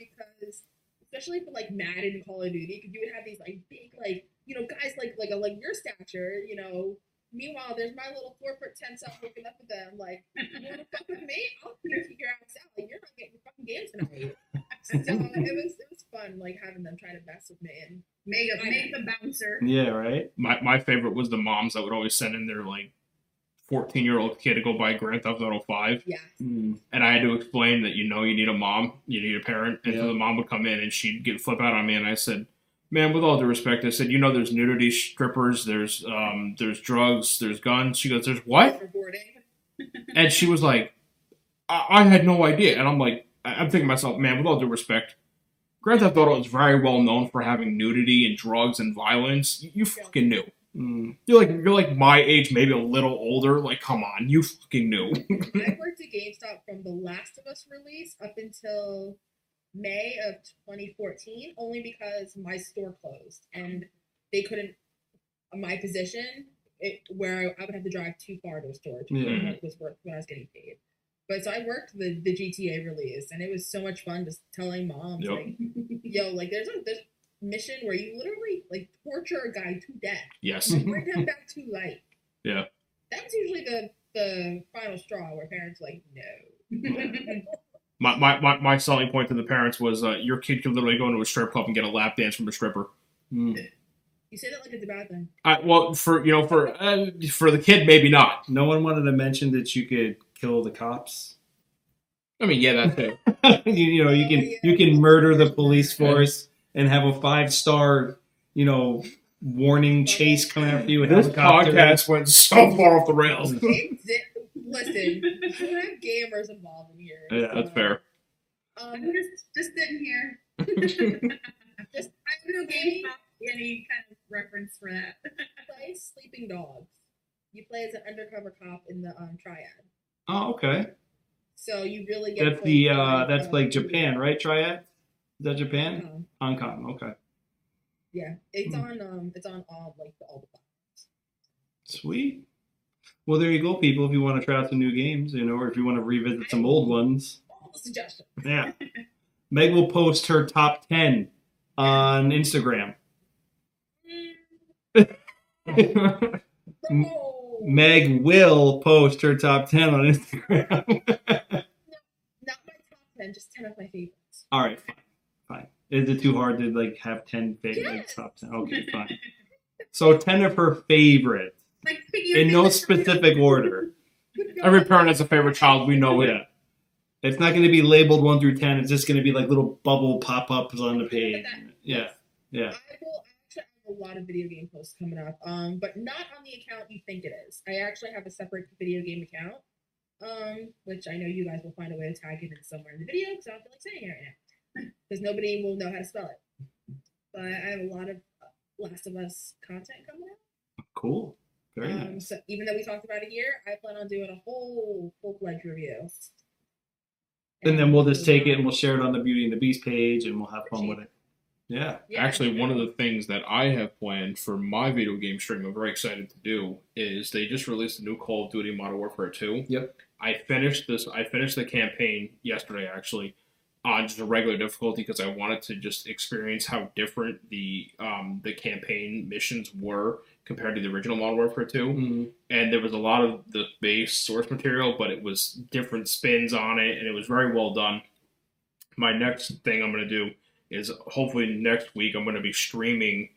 Because especially for like Madden and Call of Duty, because you would have these like big like you know guys like like a, like your stature, you know. Meanwhile, there's my little four foot ten self looking up at them like, you want to fuck with me? I'll kick your ass out. Like you're not getting your fucking games tonight. so it was it was fun like having them try to mess with me and make a make the bouncer. Yeah, right? My my favorite was the moms that would always send in their like fourteen year old kid to go buy Grand Theft Auto Five, yeah. Mm. and I had to explain that you know you need a mom, you need a parent, and so the mom would come in and she'd get flip out on me, and I said. Man, with all due respect, I said, you know, there's nudity strippers, there's um, there's drugs, there's guns. She goes, there's what? <laughs> And she was like, I, I had no idea. And I'm like, I- I'm thinking to myself, man, with all due respect, Grand Theft Auto is very well known for having nudity and drugs and violence. You, you fucking knew. Mm. You're like you're like my age, maybe a little older. Like, come on, you fucking knew. I <laughs> worked at GameStop from The Last of Us release up until May of 2014, only because my store closed and they couldn't. My position, it, where I would have to drive too far to a store to Yeah. was worth when I was getting paid. But so I worked the the GTA release, and it was so much fun just telling moms Yep. like, <laughs> "Yo, like there's a this mission where you literally like torture a guy to death, yes. bring him back to life." Yeah. That's usually the the final straw where parents are like, no. <laughs> My, my, my, my selling point to the parents was uh, your kid could literally go into a strip club and get a lap dance from a stripper. Mm. You say that like it's a bad thing. I, well, for you know, for uh, for the kid, maybe not. No one wanted to mention that you could kill the cops. I mean, yeah, that too. <laughs> you, you know, you can you can murder the police force and have a five star, you know, warning chase coming after you with This helicopters. podcast went so far off the rails. <laughs> It di- Listen, we have gamers involved in here. Yeah, That's fair. I'm Um, just just sitting here. <laughs> just I have no game any kind of reference for that. <laughs> play Sleeping Dogs. You play as an undercover cop in the um, Triad. Oh, okay. So you really get That's the uh that's like Japan, right? Triad? Is that Japan? Um, Hong Kong. Okay. yeah, it's Hmm. on um, it's on all like the, all the platforms. Sweet. Well, there you go, people. If you want to try out some new games, you know, or if you want to revisit some old ones, All the suggestions. yeah. <laughs> Meg will post her top ten on Instagram. <laughs> M- Oh, Meg will post her top ten on Instagram. <laughs> not my top ten, just ten of my favorites. All right. Is it too hard to like have ten favorite like, Yes. top ten? Okay, fine. So ten of her favorites Like in no specific order. <laughs> Every parent has a favorite child. We know it. Yeah. It's not going to be labeled one through ten. It's just going to be like little bubble pop ups on the page. Yeah, yeah. I will actually have a lot of video game posts coming up, um, but not on the account you think it is. I actually have a separate video game account, um, which I know you guys will find a way to tag it in somewhere in the video because I don't feel like saying it right now because nobody will know how to spell it. But I have a lot of uh, Last of Us content coming up. Cool. Very Um, nice. so even though we talked about it here, I plan on doing a whole full fledged review. And then we'll just take it and we'll share it on the Beauty and the Beazts page, and we'll have fun with it. Yeah. Yeah, Actually, one of the things that I have planned for my video game stream, I'm very excited to do, is they just released a new Call of Duty Modern Warfare 2. Yep. I finished this. I finished the campaign yesterday, actually, on just a regular difficulty because I wanted to just experience how different the um, the campaign missions were compared to the original Modern Warfare 2 Mm. and there was a lot of the base source material, but it was different spins on it, and it was very well done. My next thing I'm going to do is hopefully next week I'm going to be streaming,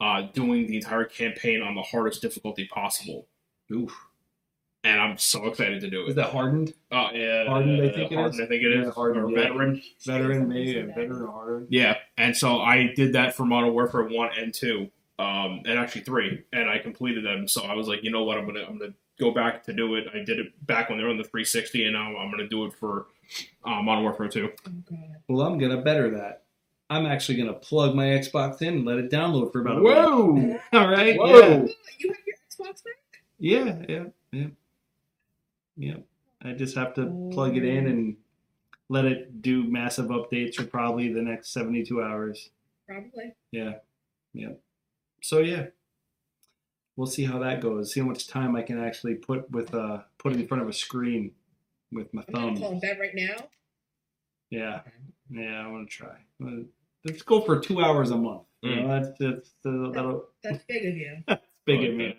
uh, doing the entire campaign on the hardest difficulty possible, Oof. And I'm so excited to do it. Is that hardened? Uh, yeah, Hardened, I think it Hardened, is? I think it is, Yeah, Hardened, or yeah. veteran. Veteran, maybe. Yeah, veteran or hardened? Yeah, and so I did that for Modern Warfare one and two, um, and actually three, and I completed them. So I was like, you know what, I'm gonna I'm gonna go back to do it. I did it back when they were on the 360, and now I'm gonna do it for uh, Modern Warfare two. Oh god. Well, I'm going to better that. I'm actually going to plug my Xbox in and let it download for about a week. Whoa! <laughs> All right. Whoa! Yeah. Oh, you have your Xbox back? Yeah, yeah, yeah. Yeah. I just have to plug it in and let it do massive updates for probably the next 72 hours. Probably. Yeah. Yeah. So yeah. We'll see how that goes. See how much time I can actually put with uh put in front of a screen with my I'm gonna thumb. call that right now. Yeah. Yeah, I want to try. Let's go for two hours a month. You know, that's that's uh, that'll That's big of you. <laughs> big of me.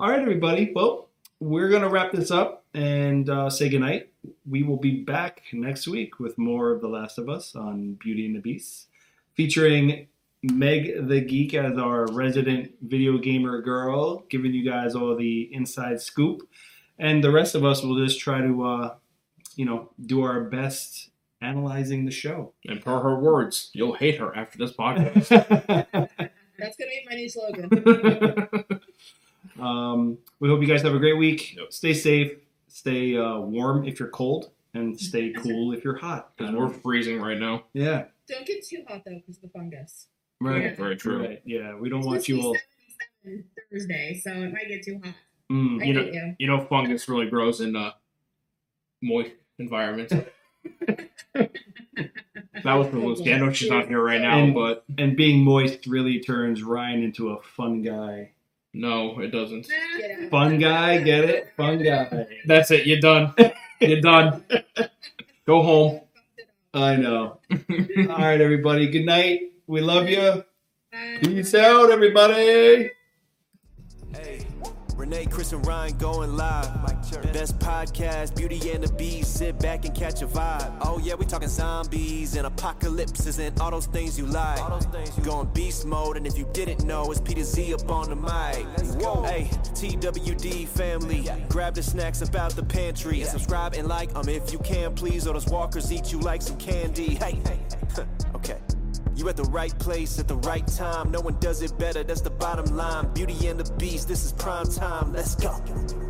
All right, everybody. Well, we're gonna wrap this up and uh, say goodnight. We will be back next week with more of The Last of Us on Beauty and the Beazts, featuring Meg the Geek as our resident video gamer girl, giving you guys all the inside scoop, and the rest of us will just try to, uh, you know, do our best analyzing the show. And per her words, you'll hate her after this <laughs> podcast. <laughs> <laughs> That's gonna be my new slogan. Um, we hope you guys have a great week. Yep. Stay safe. Stay uh, warm if you're cold, and stay cool if you're hot. Because we're freezing right now. yeah, Don't get too hot though, because of the fungus. right. Very true. Right. Yeah, we don't It's want you all. to be 77 Thursday, so it might get too hot. Mm, I You know- hate you. You know, fungus really grows in uh, moist environments. <laughs> That was for Lucy. I know she's not here right now, And- but and being moist really turns Ryan into a fun guy. No, it doesn't. Get. Fun guy, get it? Fun guy. That's it. You're done. You're done. Go home. I know. all right, everybody. Good night. We love you. Peace out, everybody. Renee Chris, and Ryan going live. Best podcast, Beauty and the Beazts. Sit back and catch a vibe. Oh yeah, we talking zombies and apocalypses and all those things you like. Going beast mode, and if you didn't know, it's Peter Z up on the mic. Hey, TWD family, grab the snacks about the pantry and subscribe and like um if you can, please. Or those walkers eat you like some candy. Hey, Hey, <laughs> okay. You at the right place at the right time. No one does it better. That's the bottom line. Beauty and the Beazts. This is prime time. Let's go.